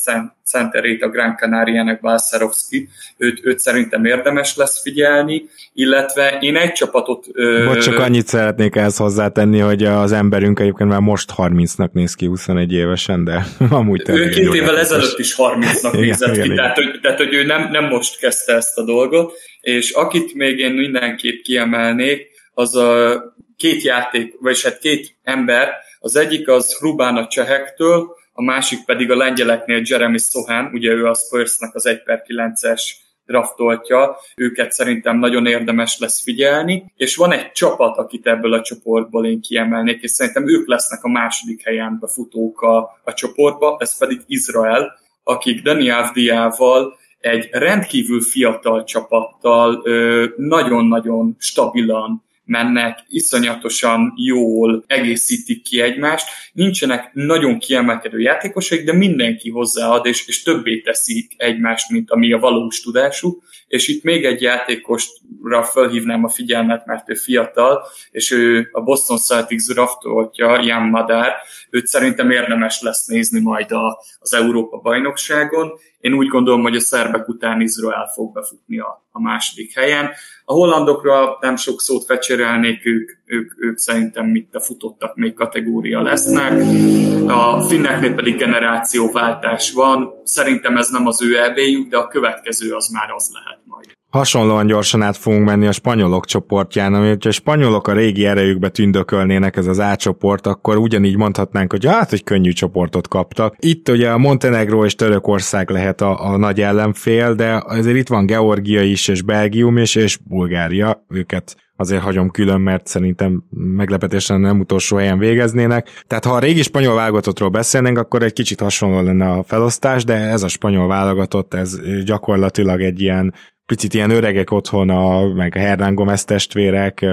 centerét a Gran Canaria-nek Balszerovski, őt, őt szerintem érdemes lesz figyelni, illetve én egy csapatot... Bocs, csak annyit szeretnék ehhez hozzátenni, hogy az emberünk egyébként már most 30-nak néz ki 21 évesen, de amúgy... Ő két évvel ezelőtt is 30-nak nézett igen, ki, igen, tehát, hogy, tehát hogy ő nem, nem most kezdte ezt a dolgot, és akit még én mindenképp kiemelnék, az a két játék, vagy hát két ember, az egyik az Rubán a csehektől, a másik pedig a lengyeleknél Jeremy Sohan, ugye ő a Spursnak az 1 per 9-es draftoltja, őket szerintem nagyon érdemes lesz figyelni, és van egy csapat, akit ebből a csoportból én kiemelnék, és szerintem ők lesznek a második helyen befutók a, a csoportba, ez pedig Izrael, akik Dani Avdiával egy rendkívül fiatal csapattal nagyon-nagyon stabilan mennek, iszonyatosan jól egészítik ki egymást, nincsenek nagyon kiemelkedő játékosok, de mindenki hozzáad, és, és többé teszik egymást, mint ami a valós tudásuk. És itt még egy játékosra felhívnám a figyelmet, mert ő fiatal, és ő a Boston Celtics draftoltja, Jan Madár, őt szerintem érdemes lesz nézni majd a, az Európa bajnokságon. Én úgy gondolom, hogy a szerbek után Izrael fog befutni a, a második helyen. A hollandokra nem sok szót fecserelnék, ők, ők, ők szerintem mit a futottak még kategória lesznek. A finneknél pedig generációváltás van. Szerintem ez nem az ő ebéjük, de a következő az már az lehet majd. Hasonlóan gyorsan át fogunk menni a spanyolok csoportján, ami ha a spanyolok a régi erejükbe tündökölnének ez az A csoport, akkor ugyanígy mondhatnánk, hogy hát, hogy könnyű csoportot kaptak. Itt ugye a Montenegro és Törökország lehet a, a nagy ellenfél, de azért itt van Georgia is, és Belgium is, és Bulgária, őket azért hagyom külön, mert szerintem meglepetésen nem utolsó helyen végeznének. Tehát ha a régi spanyol válogatottról beszélnénk, akkor egy kicsit hasonló lenne a felosztás, de ez a spanyol válogatott, ez gyakorlatilag egy ilyen picit ilyen öregek otthon, a, meg a Hernán Gomez testvérek,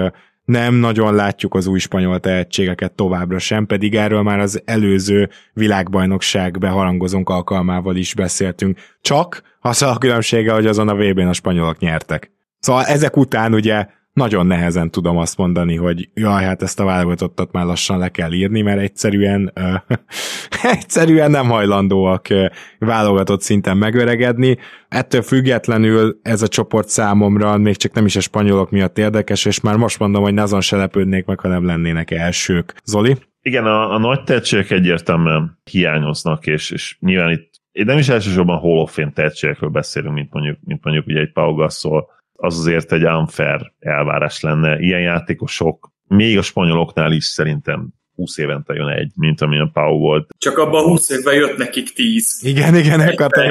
nem nagyon látjuk az új spanyol tehetségeket továbbra sem, pedig erről már az előző világbajnokság beharangozónk alkalmával is beszéltünk. Csak az a különbsége, hogy azon a VB-n a spanyolok nyertek. Szóval ezek után ugye nagyon nehezen tudom azt mondani, hogy jaj, hát ezt a válogatottat már lassan le kell írni, mert egyszerűen ö, egyszerűen nem hajlandóak ö, válogatott szinten megöregedni. Ettől függetlenül ez a csoport számomra még csak nem is a spanyolok miatt érdekes, és már most mondom, hogy ne azon se lepődnék meg, ha nem lennének elsők. Zoli? Igen, a, a nagy tehetségek egyértelműen hiányoznak, és, és nyilván itt én nem is elsősorban Hall of Fame tehetségekről beszélünk, mint mondjuk, mint mondjuk ugye egy Pau Gasol, az azért egy unfair elvárás lenne. Ilyen játékosok még a spanyoloknál is szerintem 20 évente jön egy, mint amilyen Pau volt. Csak abban 20 évben jött nekik 10. Igen, igen, akartam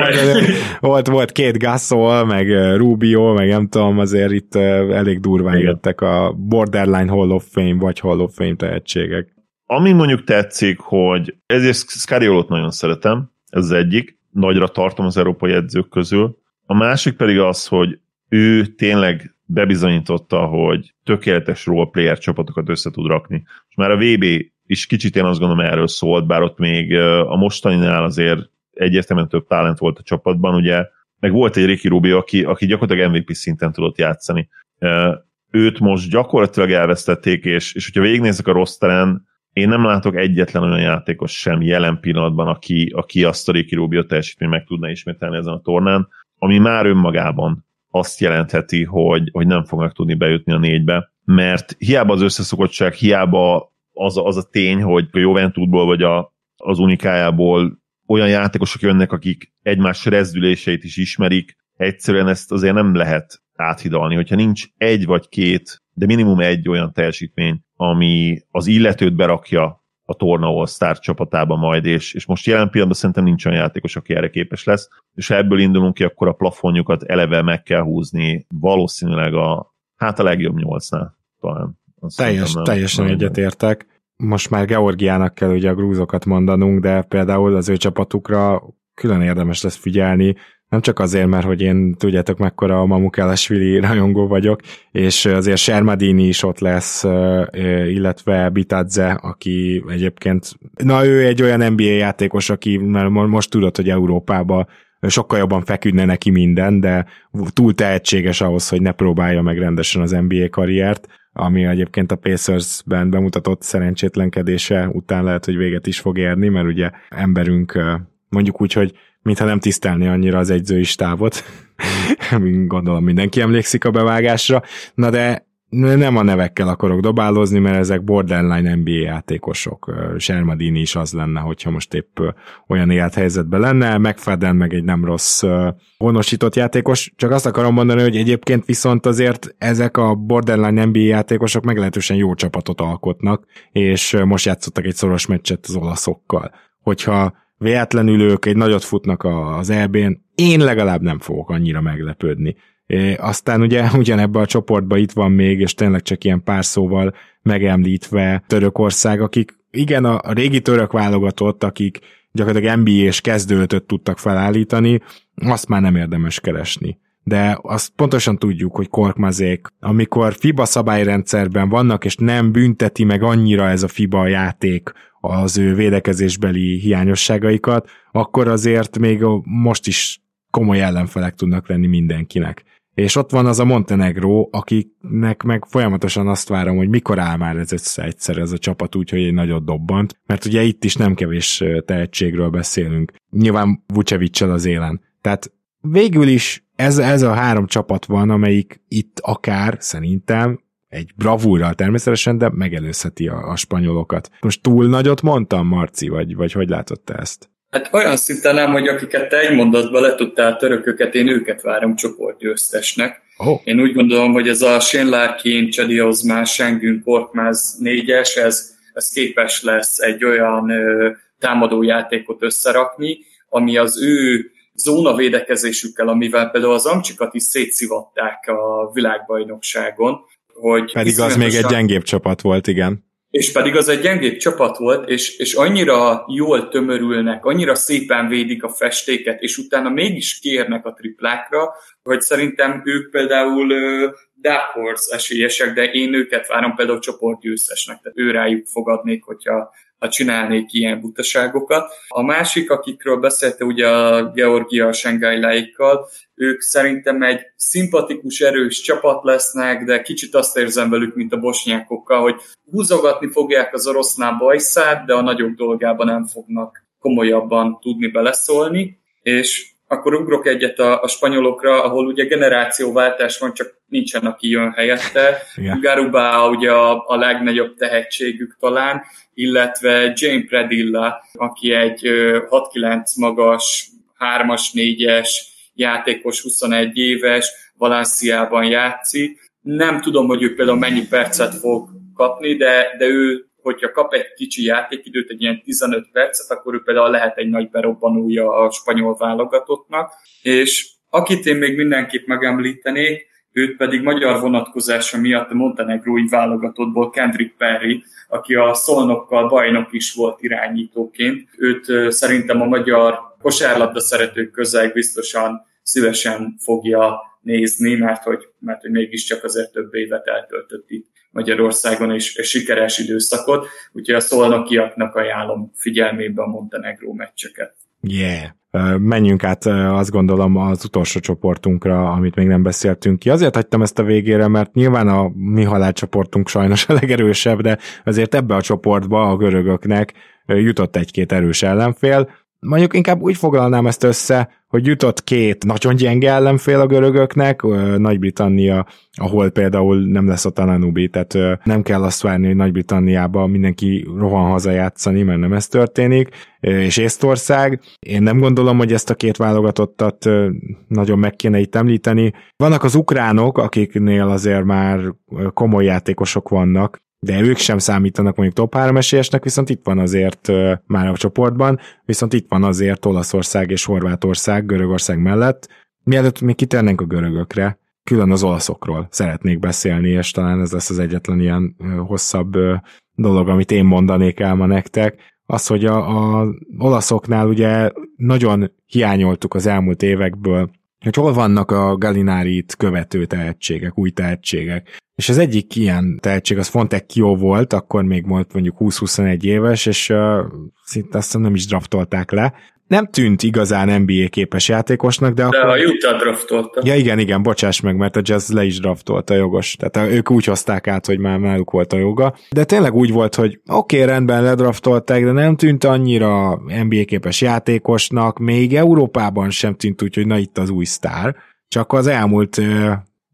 volt, volt két Gasol, meg Rubio, meg nem tudom, azért itt elég durván igen. jöttek a borderline Hall of Fame, vagy Hall of Fame tehetségek. Ami mondjuk tetszik, hogy ezért Scariolot nagyon szeretem, ez az egyik, nagyra tartom az európai edzők közül. A másik pedig az, hogy ő tényleg bebizonyította, hogy tökéletes roleplayer csapatokat össze tud rakni. És már a VB is kicsit én azt gondolom erről szólt, bár ott még a mostaninál azért egyértelműen több talent volt a csapatban, ugye, meg volt egy Ricky Rubio, aki, aki gyakorlatilag MVP szinten tudott játszani. Őt most gyakorlatilag elvesztették, és, és hogyha végignézek a rosteren, én nem látok egyetlen olyan játékos sem jelen pillanatban, aki, aki azt a Ricky Rubio teljesítményt meg tudna ismételni ezen a tornán, ami már önmagában azt jelentheti, hogy, hogy nem fognak tudni bejutni a négybe, mert hiába az összeszokottság, hiába az, az a tény, hogy a Juventudból vagy a, az unikájából olyan játékosok jönnek, akik egymás rezdüléseit is ismerik, egyszerűen ezt azért nem lehet áthidalni, hogyha nincs egy vagy két, de minimum egy olyan teljesítmény, ami az illetőt berakja a Torna All-Star csapatába majd, és, és most jelen pillanatban szerintem nincs olyan játékos, aki erre képes lesz, és ha ebből indulunk ki, akkor a plafonjukat eleve meg kell húzni, valószínűleg a, hát a legjobb nyolcnál talán. Teljes, teljesen egyetértek. Most már Georgiának kell ugye a grúzokat mondanunk, de például az ő csapatukra külön érdemes lesz figyelni, nem csak azért, mert hogy én tudjátok mekkora a Mamukelesvili rajongó vagyok, és azért Sermadini is ott lesz, illetve Bitadze, aki egyébként, na ő egy olyan NBA játékos, aki most tudod, hogy Európába sokkal jobban feküdne neki minden, de túl tehetséges ahhoz, hogy ne próbálja meg rendesen az NBA karriert, ami egyébként a Pacers-ben bemutatott szerencsétlenkedése után lehet, hogy véget is fog érni, mert ugye emberünk mondjuk úgy, hogy mintha nem tisztelni annyira az egyzői stávot. Gondolom mindenki emlékszik a bevágásra. Na de nem a nevekkel akarok dobálózni, mert ezek borderline NBA játékosok. Sermadini is az lenne, hogyha most épp olyan élethelyzetben lenne, megfedel meg egy nem rossz honosított játékos. Csak azt akarom mondani, hogy egyébként viszont azért ezek a borderline NBA játékosok meglehetősen jó csapatot alkotnak, és most játszottak egy szoros meccset az olaszokkal. Hogyha véletlenül ők egy nagyot futnak az EB-n, én legalább nem fogok annyira meglepődni. É, aztán ugye ugyanebben a csoportban itt van még, és tényleg csak ilyen pár szóval megemlítve Törökország, akik igen, a, régi török válogatott, akik gyakorlatilag NBA-s kezdőtöt tudtak felállítani, azt már nem érdemes keresni. De azt pontosan tudjuk, hogy korkmazék, amikor FIBA szabályrendszerben vannak, és nem bünteti meg annyira ez a FIBA játék az ő védekezésbeli hiányosságaikat, akkor azért még most is komoly ellenfelek tudnak lenni mindenkinek. És ott van az a Montenegro, akiknek meg folyamatosan azt várom, hogy mikor áll már ez egyszer ez a csapat úgy, hogy egy nagyot dobbant, mert ugye itt is nem kevés tehetségről beszélünk. Nyilván vucevic az élen. Tehát végül is ez, ez a három csapat van, amelyik itt akár szerintem egy bravúrral természetesen, de megelőzheti a, a spanyolokat. Most túl nagyot mondtam, Marci, vagy, vagy hogy látott te ezt? Hát olyan szinten nem, hogy akiket te egy mondatban le tudtál törököket, én őket várom csoportgyőztesnek. Oh. Én úgy gondolom, hogy ez a Shane Larkin, Chedi Osman, Schengen, Korkmaz négyes, ez, ez képes lesz egy olyan ö, támadó játékot összerakni, ami az ő zónavédekezésükkel, amivel például az amcsikat is szétszivatták a világbajnokságon, hogy Pedig az még egy gyengébb csapat volt, igen. És pedig az egy gyengébb csapat volt, és, és annyira jól tömörülnek, annyira szépen védik a festéket, és utána mégis kérnek a triplákra, hogy szerintem ők például Dark Horse esélyesek, de én őket várom például csoportgyőztesnek, tehát ő rájuk fogadnék, hogyha ha csinálnék ilyen butaságokat. A másik, akikről beszélte ugye a Georgia Sengailáikkal, ők szerintem egy szimpatikus, erős csapat lesznek, de kicsit azt érzem velük, mint a bosnyákokkal, hogy húzogatni fogják az orosznál bajszát, de a nagyobb dolgában nem fognak komolyabban tudni beleszólni, és akkor ugrok egyet a, a spanyolokra, ahol ugye generációváltás van, csak nincsen, aki jön helyette. Yeah. Garuba ugye a, a legnagyobb tehetségük talán, illetve Jane Predilla, aki egy 6-9 magas, 3-as, 4-es játékos, 21 éves, Valenciában játszik. Nem tudom, hogy ő például mennyi percet fog kapni, de, de ő, hogyha kap egy kicsi játékidőt, egy ilyen 15 percet, akkor ő például lehet egy nagy berobbanója a spanyol válogatottnak. És akit én még mindenképp megemlítenék, őt pedig magyar vonatkozása miatt a montenegrói válogatottból Kendrick Perry, aki a Szolnokkal bajnok is volt irányítóként. Őt szerintem a magyar kosárlabda szeretők közeg biztosan szívesen fogja nézni, mert hogy, mert hogy mégiscsak azért több évet eltöltött itt Magyarországon és sikeres időszakot, úgyhogy a szolnokiaknak ajánlom figyelmébe a Montenegró meccseket. Yeah. Menjünk át azt gondolom az utolsó csoportunkra, amit még nem beszéltünk ki. Azért hagytam ezt a végére, mert nyilván a mi halálcsoportunk sajnos a legerősebb, de azért ebbe a csoportba a görögöknek jutott egy-két erős ellenfél. Mondjuk inkább úgy foglalnám ezt össze, hogy jutott két nagyon gyenge ellenfél a görögöknek, Nagy-Britannia, ahol például nem lesz a Nanubi, tehát nem kell azt várni, hogy Nagy-Britanniába mindenki rohan hazajátszani, mert nem ez történik, és Észtország. Én nem gondolom, hogy ezt a két válogatottat nagyon meg kéne itt említeni. Vannak az ukránok, akiknél azért már komoly játékosok vannak, de ők sem számítanak mondjuk top 3 esélyesnek, viszont itt van azért már a csoportban, viszont itt van azért Olaszország és Horvátország Görögország mellett. Mielőtt még kitérnénk a görögökre, külön az olaszokról szeretnék beszélni, és talán ez lesz az egyetlen ilyen hosszabb dolog, amit én mondanék el ma nektek. Az, hogy a olaszoknál ugye nagyon hiányoltuk az elmúlt évekből hogy hol vannak a Galinárit követő tehetségek, új tehetségek. És az egyik ilyen tehetség az Fontecchio volt, akkor még volt mondjuk 20-21 éves, és uh, szinte azt nem is draftolták le, nem tűnt igazán NBA képes játékosnak, de, de akkor... a Utah draftolta. Ja igen, igen, bocsáss meg, mert a Jazz le is draftolta, jogos. Tehát ők úgy hozták át, hogy már náluk volt a joga. De tényleg úgy volt, hogy oké, okay, rendben ledraftolták, de nem tűnt annyira NBA képes játékosnak, még Európában sem tűnt úgy, hogy na itt az új sztár. Csak az elmúlt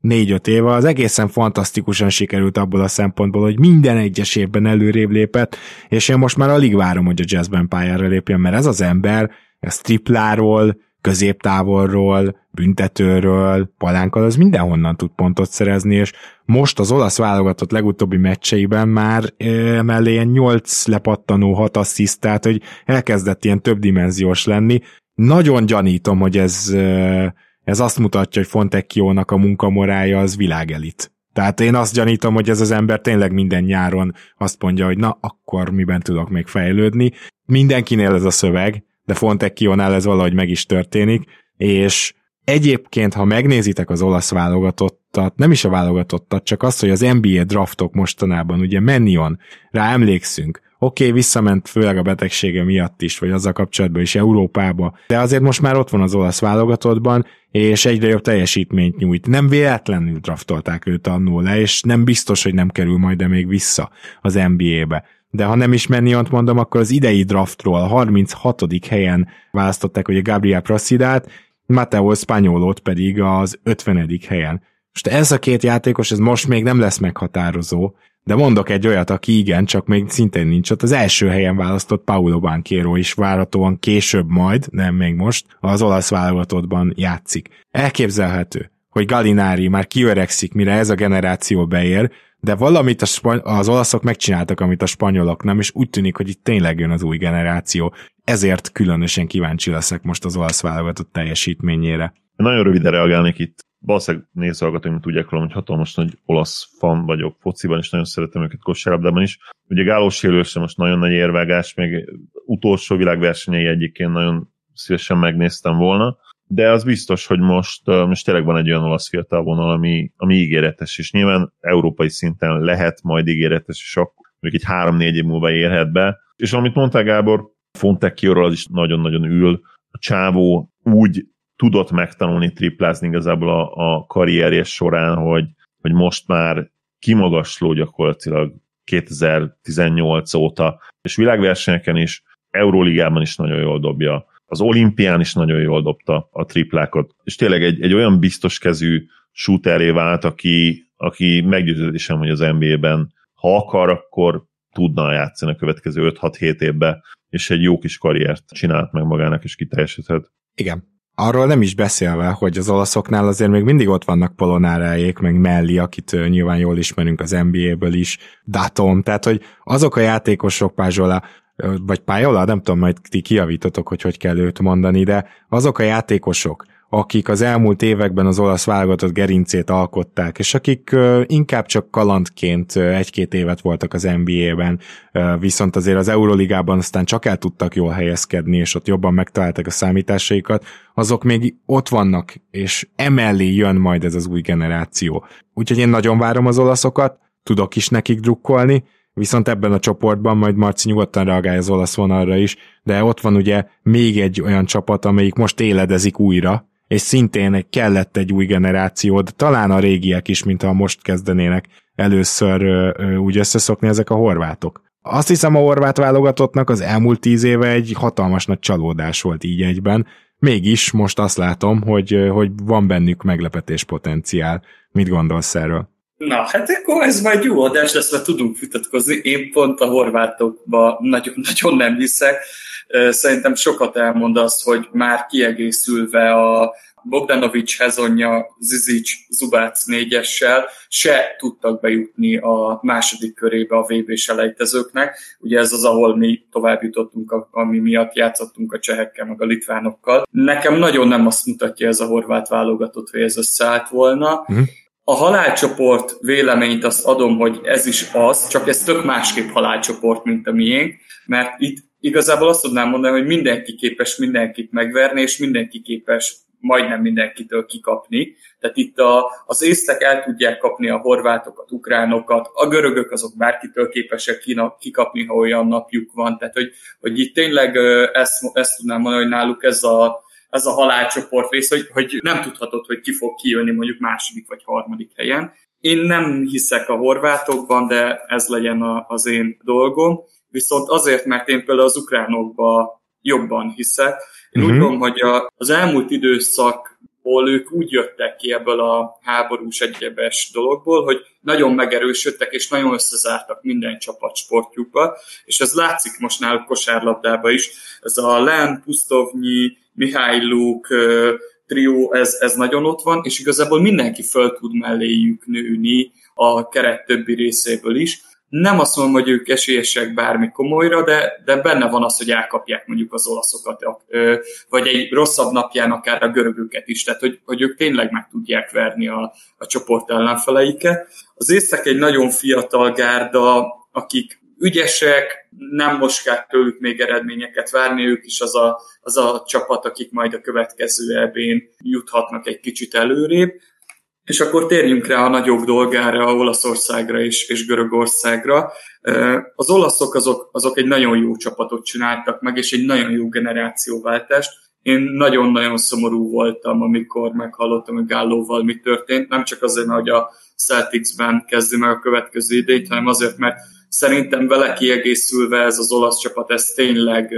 négy-öt éve az egészen fantasztikusan sikerült abból a szempontból, hogy minden egyes évben előrébb lépett, és én most már alig várom, hogy a jazzben pályára lépjen, mert ez az ember, ez tripláról, középtávolról, büntetőről, palánkkal, az mindenhonnan tud pontot szerezni, és most az olasz válogatott legutóbbi meccseiben már e, mellé ilyen 8 lepattanó, 6 assziszt, tehát hogy elkezdett ilyen többdimenziós lenni. Nagyon gyanítom, hogy ez e, ez azt mutatja, hogy Fontecchio-nak a munkamorája az világelit. Tehát én azt gyanítom, hogy ez az ember tényleg minden nyáron azt mondja, hogy na, akkor miben tudok még fejlődni. Mindenkinél ez a szöveg, de Fontecchio-nál ez valahogy meg is történik, és egyébként, ha megnézitek az olasz válogatottat, nem is a válogatottat, csak azt, hogy az NBA draftok mostanában, ugye Mennion, rá emlékszünk, Oké, okay, visszament főleg a betegsége miatt is, vagy azzal kapcsolatban is Európába, de azért most már ott van az olasz válogatottban, és egyre jobb teljesítményt nyújt. Nem véletlenül draftolták őt annól le, és nem biztos, hogy nem kerül majd még vissza az NBA-be. De ha nem is menni, ott mondom, akkor az idei draftról a 36. helyen választották ugye Gabriel Prasidát, Mateo Spanyolot pedig az 50. helyen. Most ez a két játékos, ez most még nem lesz meghatározó, de mondok egy olyat, aki igen, csak még szintén nincs ott. Az első helyen választott Paulo Banquero is várhatóan később majd, nem még most, az olasz válogatottban játszik. Elképzelhető, hogy Galinári már kiöregszik, mire ez a generáció beér, de valamit a spany- az olaszok megcsináltak, amit a spanyolok nem, és úgy tűnik, hogy itt tényleg jön az új generáció. Ezért különösen kíváncsi leszek most az olasz válogatott teljesítményére. Nagyon röviden reagálnék itt valószínűleg nézőhallgatóink tudják rólam, hogy hatalmas nagy olasz fan vagyok fociban, és nagyon szeretem őket kosárlabdában is. Ugye Gálós Élőse most nagyon nagy érvágás, még utolsó világversenyei egyébként nagyon szívesen megnéztem volna, de az biztos, hogy most, most tényleg van egy olyan olasz fiatal vonal, ami, ami ígéretes, és nyilván európai szinten lehet majd ígéretes, és akkor mondjuk egy három-négy év múlva érhet be. És amit mondtál Gábor, Fontecchio az is nagyon-nagyon ül. A csávó úgy tudott megtanulni triplázni igazából a, a karrierje során, hogy, hogy most már kimagasló gyakorlatilag 2018 óta, és világversenyeken is, Euróligában is nagyon jól dobja, az olimpián is nagyon jól dobta a triplákat, és tényleg egy, egy olyan biztos kezű shooteré vált, aki, aki meggyőződésem, hogy az NBA-ben ha akar, akkor tudna játszani a következő 5-6-7 évben, és egy jó kis karriert csinált meg magának, és kiteljesíthet. Igen, arról nem is beszélve, hogy az olaszoknál azért még mindig ott vannak Polonáráék, meg Melli, akit nyilván jól ismerünk az NBA-ből is, Datom, tehát hogy azok a játékosok, Pázsola, vagy Pájola, nem tudom, majd ti kiavítotok, hogy hogy kell őt mondani, de azok a játékosok, akik az elmúlt években az olasz válogatott gerincét alkották, és akik inkább csak kalandként egy-két évet voltak az NBA-ben, viszont azért az Euroligában aztán csak el tudtak jól helyezkedni, és ott jobban megtalálták a számításaikat, azok még ott vannak, és emellé jön majd ez az új generáció. Úgyhogy én nagyon várom az olaszokat, tudok is nekik drukkolni, viszont ebben a csoportban majd Marci nyugodtan reagálja az olasz vonalra is, de ott van ugye még egy olyan csapat, amelyik most éledezik újra, és szintén kellett egy új generáció, de talán a régiek is, mint ha most kezdenének először úgy összeszokni ezek a horvátok. Azt hiszem a horvát válogatottnak az elmúlt tíz éve egy hatalmas nagy csalódás volt így egyben, mégis most azt látom, hogy, hogy van bennük meglepetés potenciál. Mit gondolsz erről? Na, hát akkor ez majd jó adás lesz, mert tudunk vitatkozni. Én pont a horvátokba nagyon, nagyon nem hiszek. Szerintem sokat elmond azt, hogy már kiegészülve a Bogdanovics, Hezonja, Zizic, Zubác négyessel se tudtak bejutni a második körébe a vb selejtezőknek. Ugye ez az, ahol mi tovább jutottunk, ami miatt játszottunk a csehekkel, meg a litvánokkal. Nekem nagyon nem azt mutatja ez a horvát válogatott, hogy ez összeállt volna. Uh-huh. A halálcsoport véleményt azt adom, hogy ez is az, csak ez tök másképp halálcsoport, mint a miénk, mert itt igazából azt tudnám mondani, hogy mindenki képes mindenkit megverni, és mindenki képes majdnem mindenkitől kikapni. Tehát itt a, az észtek el tudják kapni a horvátokat, ukránokat, a görögök azok bárkitől képesek kikapni, ha olyan napjuk van. Tehát, hogy, hogy itt tényleg ezt, ezt tudnám mondani, hogy náluk ez a, ez a halálcsoport rész, hogy, hogy nem tudhatod, hogy ki fog kijönni mondjuk második vagy harmadik helyen. Én nem hiszek a horvátokban, de ez legyen a, az én dolgom. Viszont azért, mert én például az ukránokba jobban hiszek. Én uh-huh. úgy mhm. gondolom, hogy a, az elmúlt időszakból ők úgy jöttek ki ebből a háborús egyebes dologból, hogy nagyon megerősödtek és nagyon összezártak minden csapat sportjukba, és ez látszik most náluk kosárlabdába is. Ez a Len, Pusztovnyi, Mihályluk, trió, ez, ez nagyon ott van, és igazából mindenki föl tud melléjük nőni a keret többi részéből is. Nem azt mondom, hogy ők esélyesek bármi komolyra, de, de benne van az, hogy elkapják mondjuk az olaszokat, vagy egy rosszabb napján akár a görögöket is, tehát hogy, hogy ők tényleg meg tudják verni a, a csoport ellenfeleiket. Az észek egy nagyon fiatal gárda, akik ügyesek, nem most kell tőlük még eredményeket várni, ők is az a, az a csapat, akik majd a következő ebén juthatnak egy kicsit előrébb. És akkor térjünk rá a nagyobb dolgára, Olaszországra és, és Görögországra. Az olaszok azok, azok egy nagyon jó csapatot csináltak meg, és egy nagyon jó generációváltást. Én nagyon-nagyon szomorú voltam, amikor meghallottam, hogy Gállóval mi történt. Nem csak azért, mert a Celticsben kezdi meg a következő idényt, hanem azért, mert szerintem vele kiegészülve ez az olasz csapat, ez tényleg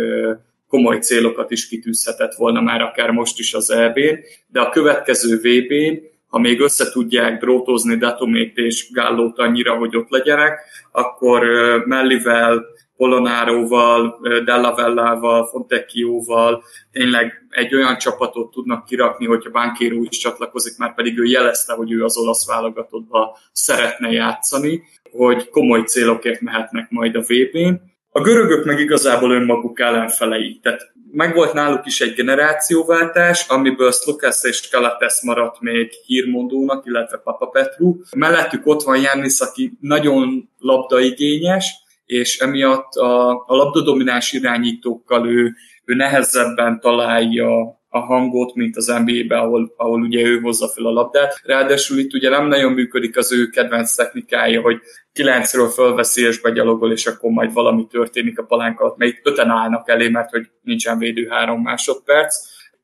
komoly célokat is kitűzhetett volna már akár most is az EB-n, de a következő VB-n ha még össze tudják drótozni Datomét és Gállót annyira, hogy ott legyenek, akkor Mellivel, Polonáróval, Dellavellával, Fontecchióval tényleg egy olyan csapatot tudnak kirakni, hogyha Bankéró is csatlakozik, már pedig ő jelezte, hogy ő az olasz válogatottba szeretne játszani, hogy komoly célokért mehetnek majd a VB-n. A görögök meg igazából önmaguk ellenfelei. Tehát megvolt náluk is egy generációváltás, amiből Slukas és Kalates maradt még hírmondónak, illetve Papa Petru. Mellettük ott van Jannis, aki nagyon labdaigényes, és emiatt a, a labdadomináns irányítókkal ő, ő nehezebben találja a hangot, mint az NBA-be, ahol, ahol ugye ő hozza fel a labdát. Ráadásul itt ugye nem nagyon működik az ő kedvenc technikája, hogy kilencről fölveszi és begyalogol, és akkor majd valami történik a palánk alatt, mert itt öten állnak elé, mert hogy nincsen védő három másodperc.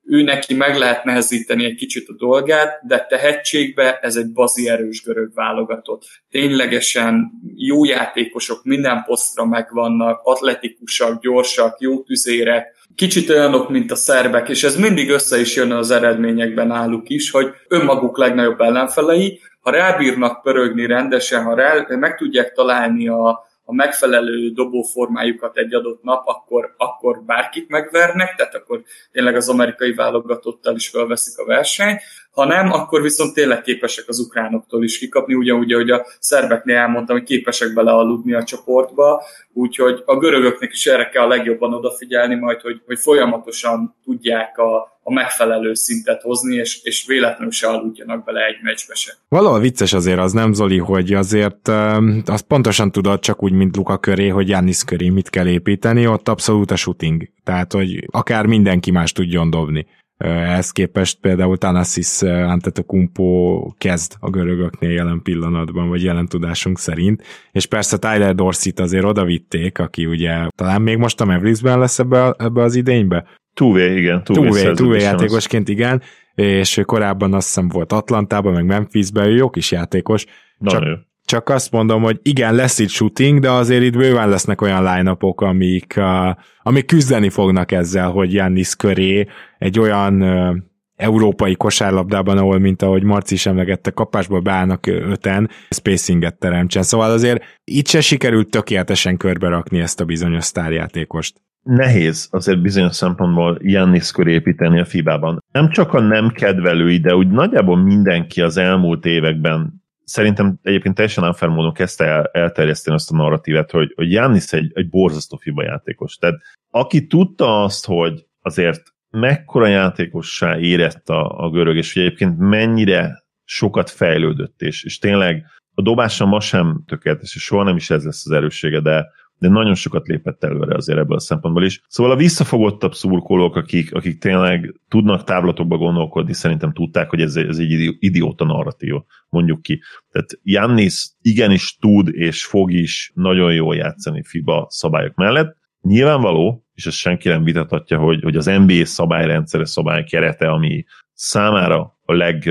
Ő neki meg lehet nehezíteni egy kicsit a dolgát, de tehetségbe ez egy bazi erős görög válogatott. Ténylegesen jó játékosok minden posztra megvannak, atletikusak, gyorsak, jó tüzérek, kicsit olyanok, mint a szerbek, és ez mindig össze is jön az eredményekben náluk is, hogy önmaguk legnagyobb ellenfelei, ha rábírnak pörögni rendesen, ha rá, meg tudják találni a, a megfelelő dobóformájukat egy adott nap, akkor, akkor bárkit megvernek, tehát akkor tényleg az amerikai válogatottal is felveszik a versenyt, ha nem, akkor viszont tényleg képesek az ukránoktól is kikapni, ugyanúgy, ahogy a szerbeknél elmondtam, hogy képesek belealudni a csoportba, úgyhogy a görögöknek is erre kell a legjobban odafigyelni majd, hogy, hogy folyamatosan tudják a, a megfelelő szintet hozni, és, és véletlenül se aludjanak bele egy meccsbe se. Valahol vicces azért az nem, Zoli, hogy azért azt pontosan tudod, csak úgy, mint Luka köré, hogy Jannis köré mit kell építeni, ott abszolút a shooting. Tehát, hogy akár mindenki más tudjon dobni. Ehhez képest például Thanasis Antetokounmpo kezd a görögöknél jelen pillanatban, vagy jelen tudásunk szerint, és persze Tyler Dorsey-t azért odavitték, aki ugye talán még most a Mavriksben lesz ebbe, ebbe az idénybe. Túvé, igen. Túvé, túvé játékosként, igen, és korábban azt hiszem volt Atlantában, meg Memphisben, ő jó kis játékos. Na, csak, nő. Csak azt mondom, hogy igen, lesz itt shooting, de azért itt bőven lesznek olyan line amik, amik küzdeni fognak ezzel, hogy Jannis köré egy olyan európai kosárlabdában, ahol, mint ahogy Marci is emlegette, kapásból beállnak öten, spacinget teremtsen. Szóval azért itt se sikerült tökéletesen körbe rakni ezt a bizonyos sztárjátékost nehéz azért bizonyos szempontból Jannis köré építeni a FIBA-ban. Nem csak a nem kedvelői, de úgy nagyjából mindenki az elmúlt években szerintem egyébként teljesen unfair módon kezdte el, elterjeszteni azt a narratívet, hogy, hogy Jannis egy, egy borzasztó FIBA játékos. Tehát aki tudta azt, hogy azért mekkora játékossá érett a, a görög, és hogy egyébként mennyire sokat fejlődött, és, és tényleg a dobása ma sem tökéletes, és soha nem is ez lesz az erőssége, de de nagyon sokat lépett előre azért ebből a szempontból is. Szóval a visszafogottabb szurkolók, akik, akik tényleg tudnak távlatokba gondolkodni, szerintem tudták, hogy ez, ez egy idióta narratíva, mondjuk ki. Tehát Jannis igenis tud és fog is nagyon jól játszani FIBA szabályok mellett. Nyilvánvaló, és ezt senki nem vitathatja, hogy, hogy az NBA szabályrendszere, szabálykerete, ami számára a leg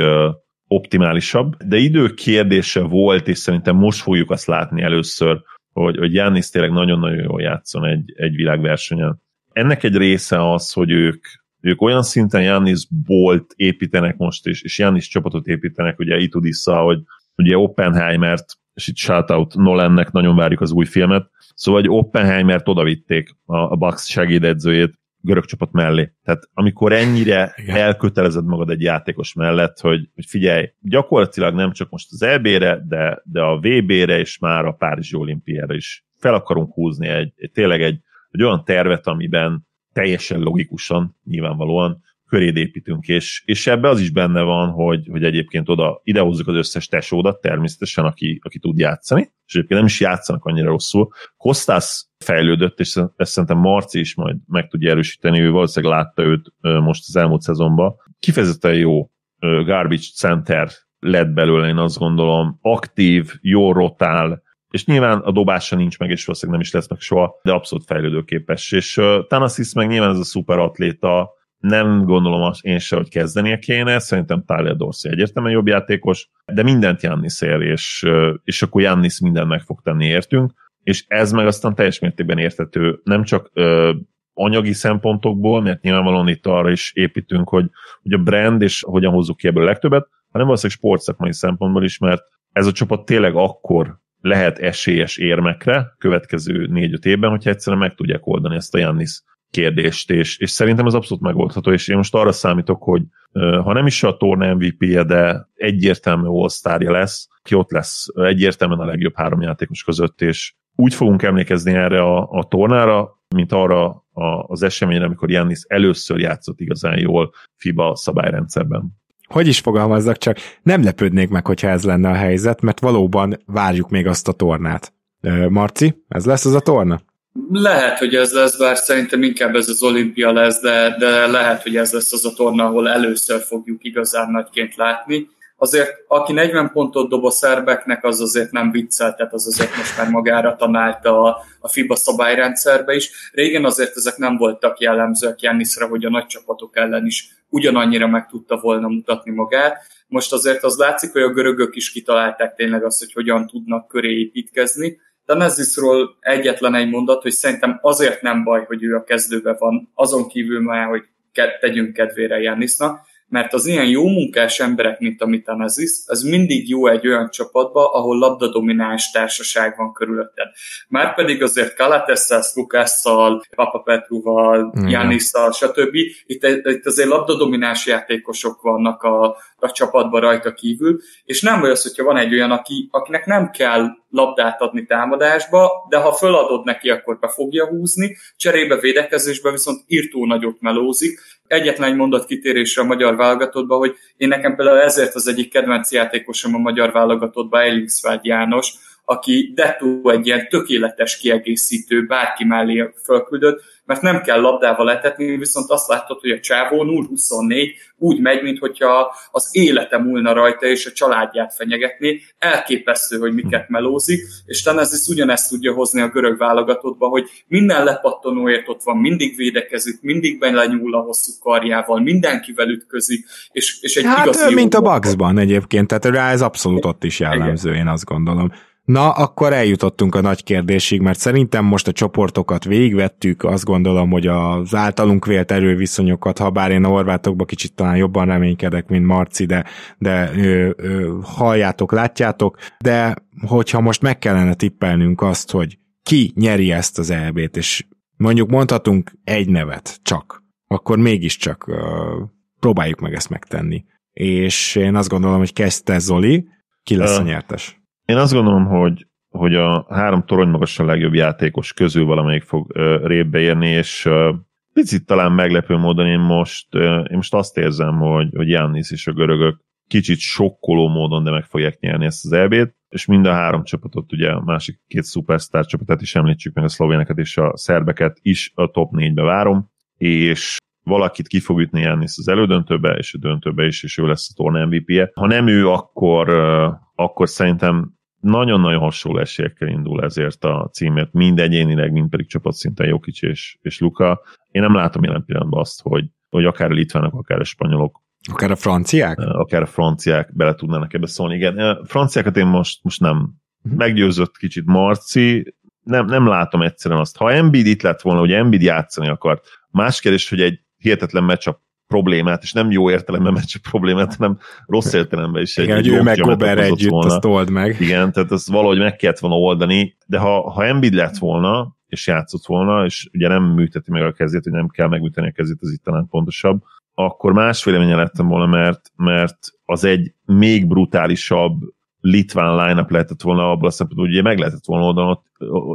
optimálisabb, de idő kérdése volt, és szerintem most fogjuk azt látni először, hogy, hogy Jánisz tényleg nagyon-nagyon jól játszon egy, egy világversenyen. Ennek egy része az, hogy ők, ők olyan szinten Jánisz bolt építenek most, és, és Jánisz csapatot építenek, ugye itt vissza, hogy ugye Oppenheimert, és itt shoutout Nolannek, nagyon várjuk az új filmet, szóval hogy Oppenheimert odavitték a, a Bucks segédedzőjét, görög csapat mellé. Tehát amikor ennyire Igen. elkötelezed magad egy játékos mellett, hogy, hogy figyelj, gyakorlatilag nem csak most az EB-re, de, de a VB-re és már a Párizsi olimpiára is fel akarunk húzni egy, egy tényleg egy, egy olyan tervet, amiben teljesen logikusan, nyilvánvalóan köréd építünk, és, és ebbe az is benne van, hogy, hogy egyébként oda idehozzuk az összes tesódat természetesen, aki, aki tud játszani, és egyébként nem is játszanak annyira rosszul. Kostász fejlődött, és ezt szerintem Marci is majd meg tudja erősíteni, ő valószínűleg látta őt most az elmúlt szezonban. Kifejezetten jó garbage center lett belőle, én azt gondolom, aktív, jó rotál, és nyilván a dobása nincs meg, és valószínűleg nem is lesz meg soha, de abszolút fejlődőképes. És uh, Tanasis meg nyilván ez a szuper atléta, nem gondolom azt én se, hogy kezdenie kéne, szerintem Tyler Dorsey egyértelműen jobb játékos, de mindent Jannis ér, és, és akkor Jannis mindent meg fog tenni értünk, és ez meg aztán teljes mértékben értető, nem csak ö, anyagi szempontokból, mert nyilvánvalóan itt arra is építünk, hogy, hogy a brand és hogyan hozzuk ki ebből a legtöbbet, hanem valószínűleg sportszakmai szempontból is, mert ez a csapat tényleg akkor lehet esélyes érmekre következő négy-öt évben, hogyha egyszerűen meg tudják oldani ezt a Jannis kérdést, és, és szerintem ez abszolút megoldható, és én most arra számítok, hogy ha nem is a torna MVP-je, de egyértelmű all lesz, ki ott lesz egyértelműen a legjobb három játékos között, és úgy fogunk emlékezni erre a, a tornára, mint arra a, az eseményre, amikor Jannis először játszott igazán jól FIBA szabályrendszerben. Hogy is fogalmazzak csak, nem lepődnék meg, hogyha ez lenne a helyzet, mert valóban várjuk még azt a tornát. Marci, ez lesz az a torna? Lehet, hogy ez lesz, bár szerintem inkább ez az olimpia lesz, de, de lehet, hogy ez lesz az a torna, ahol először fogjuk igazán nagyként látni. Azért, aki 40 pontot dob a szerbeknek, az azért nem viccel, tehát az azért most már magára tanálta a, a FIBA szabályrendszerbe is. Régen azért ezek nem voltak jellemzőek Jannisra, hogy a nagy csapatok ellen is ugyanannyira meg tudta volna mutatni magát. Most azért az látszik, hogy a görögök is kitalálták tényleg azt, hogy hogyan tudnak köré építkezni, de Nezisról egyetlen egy mondat, hogy szerintem azért nem baj, hogy ő a kezdőben van, azon kívül már, hogy tegyünk kedvére Jannisnak, mert az ilyen jó munkás emberek, mint a Mitanazis, az mindig jó egy olyan csapatba, ahol labdadomináns társaság van körülötted. Márpedig azért Kalatesszel, Lukásszal, Papa Petruval, Janisszal, stb. Itt, itt azért labdadomináns játékosok vannak a, a csapatban rajta kívül, és nem baj az, hogyha van egy olyan, aki, akinek nem kell labdát adni támadásba, de ha föladod neki, akkor be fogja húzni, cserébe védekezésbe viszont írtó nagyot melózik. Egyetlen egy mondat kitérésre a magyar válogatottba, hogy én nekem például ezért az egyik kedvenc játékosom a magyar válogatottba Elingsfeld János, aki dettó egy ilyen tökéletes kiegészítő, bárki mellé fölküldött, mert nem kell labdával letetni, viszont azt látod, hogy a csávó 0-24 úgy megy, mintha az élete múlna rajta, és a családját fenyegetni. Elképesztő, hogy miket melózik, és ez ugyanezt tudja hozni a görög válogatottba, hogy minden lepattanóért ott van, mindig védekezik, mindig lenyúl a hosszú karjával, mindenkivel ütközik, és, és egy hát, igazi mint a Bugsban egyébként, tehát rá ez abszolút ott is jellemző, én azt gondolom. Na, akkor eljutottunk a nagy kérdésig, mert szerintem most a csoportokat végigvettük, azt gondolom, hogy az általunk vélt erőviszonyokat, ha bár én a horvátokba kicsit talán jobban reménykedek, mint Marci, de, de ö, ö, halljátok, látjátok, de hogyha most meg kellene tippelnünk azt, hogy ki nyeri ezt az EB-t, és mondjuk mondhatunk egy nevet csak, akkor mégiscsak ö, próbáljuk meg ezt megtenni. És én azt gondolom, hogy kezdte Zoli, ki lesz a nyertes? Én azt gondolom, hogy, hogy a három torony magasan legjobb játékos közül valamelyik fog répbe érni, és picit talán meglepő módon én most, én most azt érzem, hogy, hogy Jannis és a görögök kicsit sokkoló módon, de meg fogják nyerni ezt az elbét, és mind a három csapatot, ugye a másik két szupersztár csapatát is említsük, meg a szlovéneket és a szerbeket is a top négybe várom, és valakit ki fog ütni Jannis az elődöntőbe, és a döntőbe is, és ő lesz a torna MVP-je. Ha nem ő, akkor, akkor szerintem nagyon-nagyon hasonló esélyekkel indul ezért a címért, mind egyénileg, mind pedig csapatszinten Jokic és, és Luka. Én nem látom jelen pillanatban azt, hogy, hogy akár a litvánok, akár a spanyolok Akár a franciák? Akár a franciák bele tudnának ebbe szólni. Igen, a franciákat én most, most nem mhm. meggyőzött kicsit Marci, nem, nem látom egyszerűen azt. Ha Embiid itt lett volna, hogy Embiid játszani akart, más kérdés, hogy egy hihetetlen meccsap problémát, és nem jó értelemben, mert csak problémát, hanem rossz értelemben is. Igen, egy ő meg Gober együtt, volna. azt old meg. Igen, tehát ezt valahogy meg kellett volna oldani, de ha, ha Embiid lett volna, és játszott volna, és ugye nem műteti meg a kezét, hogy nem kell megműteni a kezét, az itt talán pontosabb, akkor más véleménye lettem volna, mert, mert az egy még brutálisabb litván line-up lehetett volna abban a szempontból, hogy ugye meg lehetett volna oldani ott,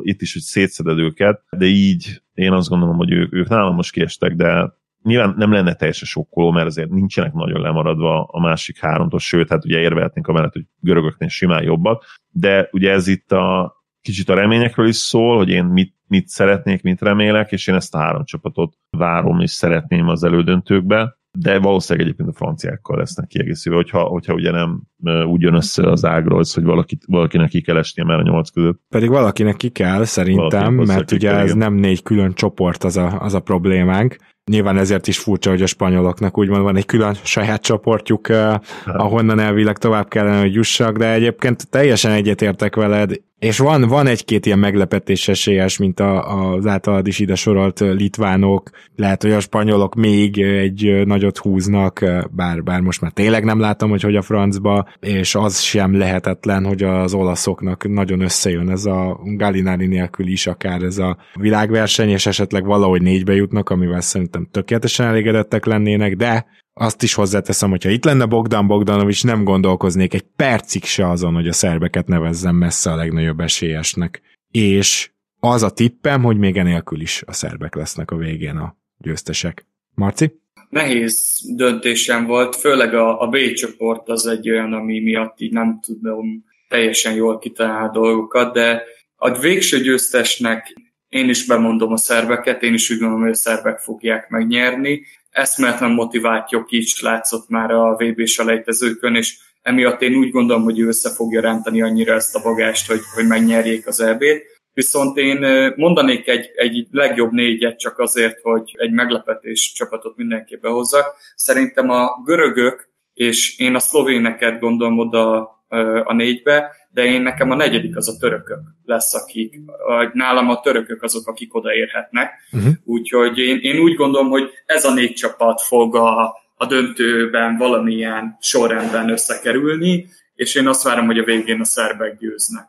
itt is, hogy szétszeded őket, de így én azt gondolom, hogy ők, ők nálam most kiestek, de nyilván nem lenne teljesen sokkoló, mert azért nincsenek nagyon lemaradva a másik háromtól, sőt, hát ugye érvehetnénk amellett, hogy görögöknél simán jobbak, de ugye ez itt a kicsit a reményekről is szól, hogy én mit, mit szeretnék, mit remélek, és én ezt a három csapatot várom és szeretném az elődöntőkbe, de valószínűleg egyébként a franciákkal lesznek kiegészülve, hogyha, hogyha ugye nem úgy jön össze az ágról, hogy valaki, valakinek ki kell esnie már a nyolc között. Pedig valakinek ki kell, szerintem, mert ugye ez nem négy külön csoport az a, az a problémánk, Nyilván ezért is furcsa, hogy a spanyoloknak úgymond van egy külön saját csoportjuk, eh, ahonnan elvileg tovább kellene, hogy jussak, de egyébként teljesen egyetértek veled, és van, van egy-két ilyen meglepetés esélyes, mint a, az általad is ide sorolt litvánok, lehet, hogy a spanyolok még egy nagyot húznak, bár, bár most már tényleg nem látom, hogy hogy a francba, és az sem lehetetlen, hogy az olaszoknak nagyon összejön ez a Galinari nélkül is akár ez a világverseny, és esetleg valahogy négybe jutnak, amivel szerintem tökéletesen elégedettek lennének, de azt is hozzáteszem, hogyha itt lenne Bogdan Bogdanovics, nem gondolkoznék egy percig se azon, hogy a szerbeket nevezzem messze a legnagyobb esélyesnek. És az a tippem, hogy még enélkül is a szerbek lesznek a végén a győztesek. Marci? Nehéz döntésem volt, főleg a, a B csoport az egy olyan, ami miatt így nem tudom teljesen jól kitalálni dolgokat, de a végső győztesnek én is bemondom a szerbeket, én is úgy gondolom, hogy a szerbek fogják megnyerni eszméletlen motivált Jokic látszott már a vb selejtezőkön, és emiatt én úgy gondolom, hogy ő össze fogja rántani annyira ezt a bagást, hogy, hogy megnyerjék az EB-t. Viszont én mondanék egy, egy legjobb négyet csak azért, hogy egy meglepetés csapatot mindenki behozzak. Szerintem a görögök, és én a szlovéneket gondolom oda a négybe, de én nekem a negyedik az a törökök lesz, akik, nálam a törökök azok, akik odaérhetnek. Uh-huh. Úgyhogy én, én úgy gondolom, hogy ez a négy csapat fog a, a döntőben valamilyen sorrendben összekerülni, és én azt várom, hogy a végén a szerbek győznek.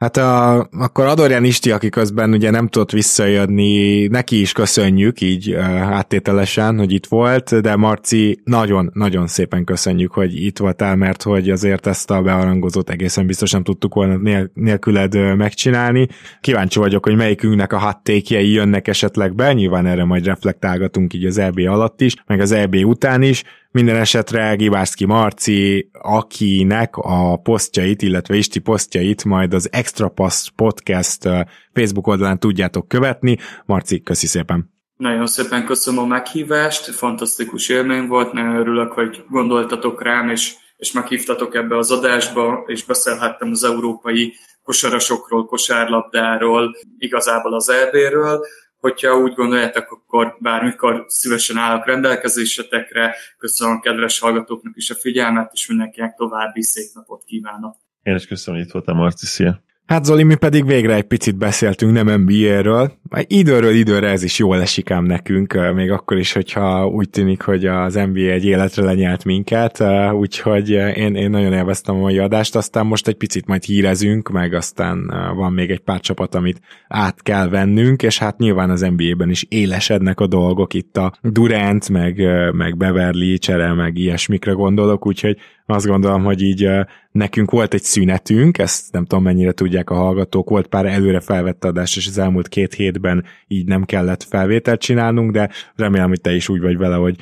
Hát a, akkor Adorján Isti, aki közben ugye nem tudott visszajönni, neki is köszönjük így áttételesen, hogy itt volt, de Marci, nagyon-nagyon szépen köszönjük, hogy itt voltál, mert hogy azért ezt a bearangozót egészen biztos nem tudtuk volna nél, nélküled megcsinálni. Kíváncsi vagyok, hogy melyikünknek a hattékjei jönnek esetleg be, nyilván erre majd reflektálgatunk így az EB alatt is, meg az EB után is, minden esetre Gibárszki Marci, akinek a posztjait, illetve Isti posztjait majd az Extra Pass Podcast Facebook oldalán tudjátok követni. Marci, köszi szépen! Nagyon szépen köszönöm a meghívást, fantasztikus élmény volt, nagyon örülök, hogy gondoltatok rám, és, és meghívtatok ebbe az adásba, és beszélhettem az európai kosarasokról, kosárlabdáról, igazából az EB-ről hogyha úgy gondoljátok, akkor bármikor szívesen állok rendelkezésetekre. Köszönöm a kedves hallgatóknak is a figyelmet, és mindenkinek további szép napot kívánok. Én is köszönöm, hogy itt voltam, Marci, szia. Hát Zoli, mi pedig végre egy picit beszéltünk nem NBA-ről. Időről időre ez is jól esik ám nekünk, még akkor is, hogyha úgy tűnik, hogy az NBA egy életre lenyelt minket, úgyhogy én, én nagyon élveztem a mai adást, aztán most egy picit majd hírezünk, meg aztán van még egy pár csapat, amit át kell vennünk, és hát nyilván az NBA-ben is élesednek a dolgok, itt a Durant, meg, meg Beverly csere, meg ilyesmikre gondolok, úgyhogy azt gondolom, hogy így nekünk volt egy szünetünk, ezt nem tudom mennyire tudják a hallgatók, volt pár előre felvett adás, és az elmúlt két hétben így nem kellett felvételt csinálnunk, de remélem, hogy te is úgy vagy vele, hogy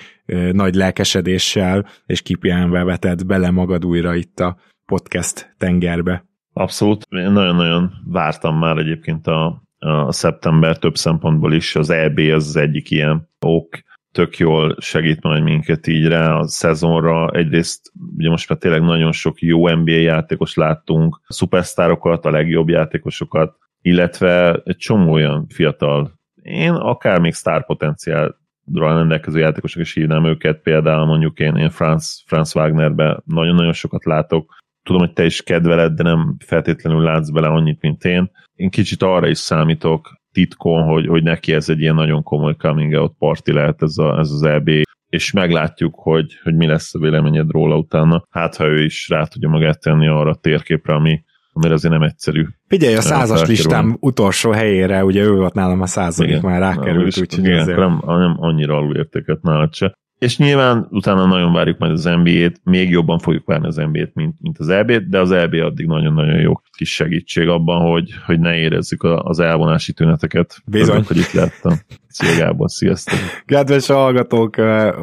nagy lelkesedéssel és kipihenve veted bele magad újra itt a podcast tengerbe. Abszolút. Én nagyon-nagyon vártam már egyébként a, a szeptember több szempontból is. Az EB az az egyik ilyen ok, tök jól segít majd minket így rá a szezonra. Egyrészt ugye most már tényleg nagyon sok jó NBA játékos láttunk, a szupersztárokat, a legjobb játékosokat, illetve egy csomó olyan fiatal, én akár még sztárpotenciál rendelkező játékosok is hívnám őket, például mondjuk én, én Franz, Franz Wagnerbe nagyon-nagyon sokat látok, tudom, hogy te is kedveled, de nem feltétlenül látsz bele annyit, mint én. Én kicsit arra is számítok, titkon, hogy, hogy neki ez egy ilyen nagyon komoly coming out party lehet ez, a, ez az EB, és meglátjuk, hogy, hogy mi lesz a véleményed róla utána. Hát, ha ő is rá tudja magát tenni arra a térképre, ami, amire azért nem egyszerű. Figyelj, a százas listám utolsó helyére, ugye ő volt nálam a századik, már rákerült, úgyhogy azért... Nem, nem annyira alulértéket nálad se. És nyilván utána nagyon várjuk majd az NBA-t, még jobban fogjuk várni az NBA-t, mint, mint az EB-t, de az EB addig nagyon-nagyon jó kis segítség abban, hogy, hogy ne érezzük az elvonási tüneteket. Bizony. Örülök, hogy itt lettem. Szia Gábor, sziasztok! Kedves hallgatók,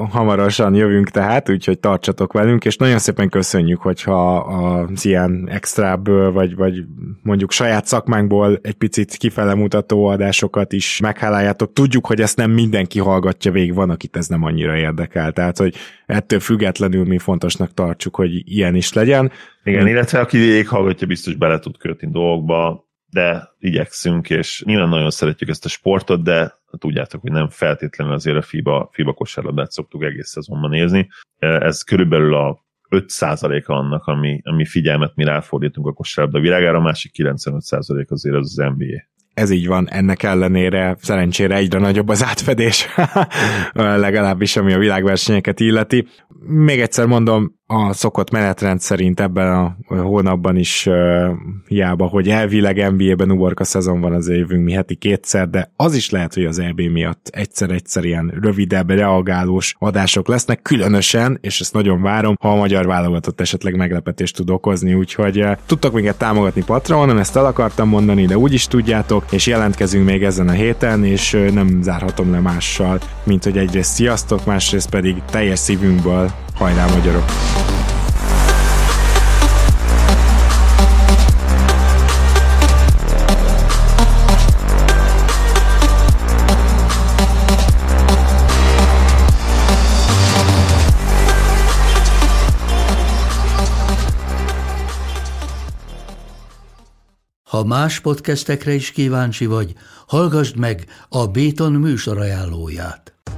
hamarosan jövünk tehát, úgyhogy tartsatok velünk, és nagyon szépen köszönjük, hogyha az ilyen extrább, vagy, vagy mondjuk saját szakmánkból egy picit kifele mutató adásokat is megháláljátok. Tudjuk, hogy ezt nem mindenki hallgatja végig, van, akit ez nem annyira érdekel, tehát hogy ettől függetlenül mi fontosnak tartsuk, hogy ilyen is legyen. Igen, illetve aki végighallgatja, biztos bele tud kötni dolgokba, de igyekszünk, és nyilván nagyon szeretjük ezt a sportot, de tudjátok, hogy nem feltétlenül azért a FIBA, FIBA kosárlabdát szoktuk egész szezonban nézni. Ez körülbelül a 5%-a annak, ami, ami figyelmet mi ráfordítunk a kosárlabda világára, a másik 95% azért az az NBA ez így van, ennek ellenére szerencsére egyre nagyobb az átfedés, legalábbis ami a világversenyeket illeti. Még egyszer mondom, a szokott menetrend szerint ebben a hónapban is uh, hiába, hogy elvileg NBA-ben uborka szezon van az évünk mi heti kétszer, de az is lehet, hogy az EB miatt egyszer-egyszer ilyen rövidebb, reagálós adások lesznek, különösen, és ezt nagyon várom, ha a magyar válogatott esetleg meglepetést tud okozni, úgyhogy uh, tudtok minket támogatni Patronon, ezt el akartam mondani, de úgy is tudjátok, és jelentkezünk még ezen a héten, és uh, nem zárhatom le mással, mint hogy egyrészt sziasztok, másrészt pedig teljes szívünkből hajrá magyarok! Ha más podcastekre is kíváncsi vagy, hallgassd meg a Béton műsor ajánlóját.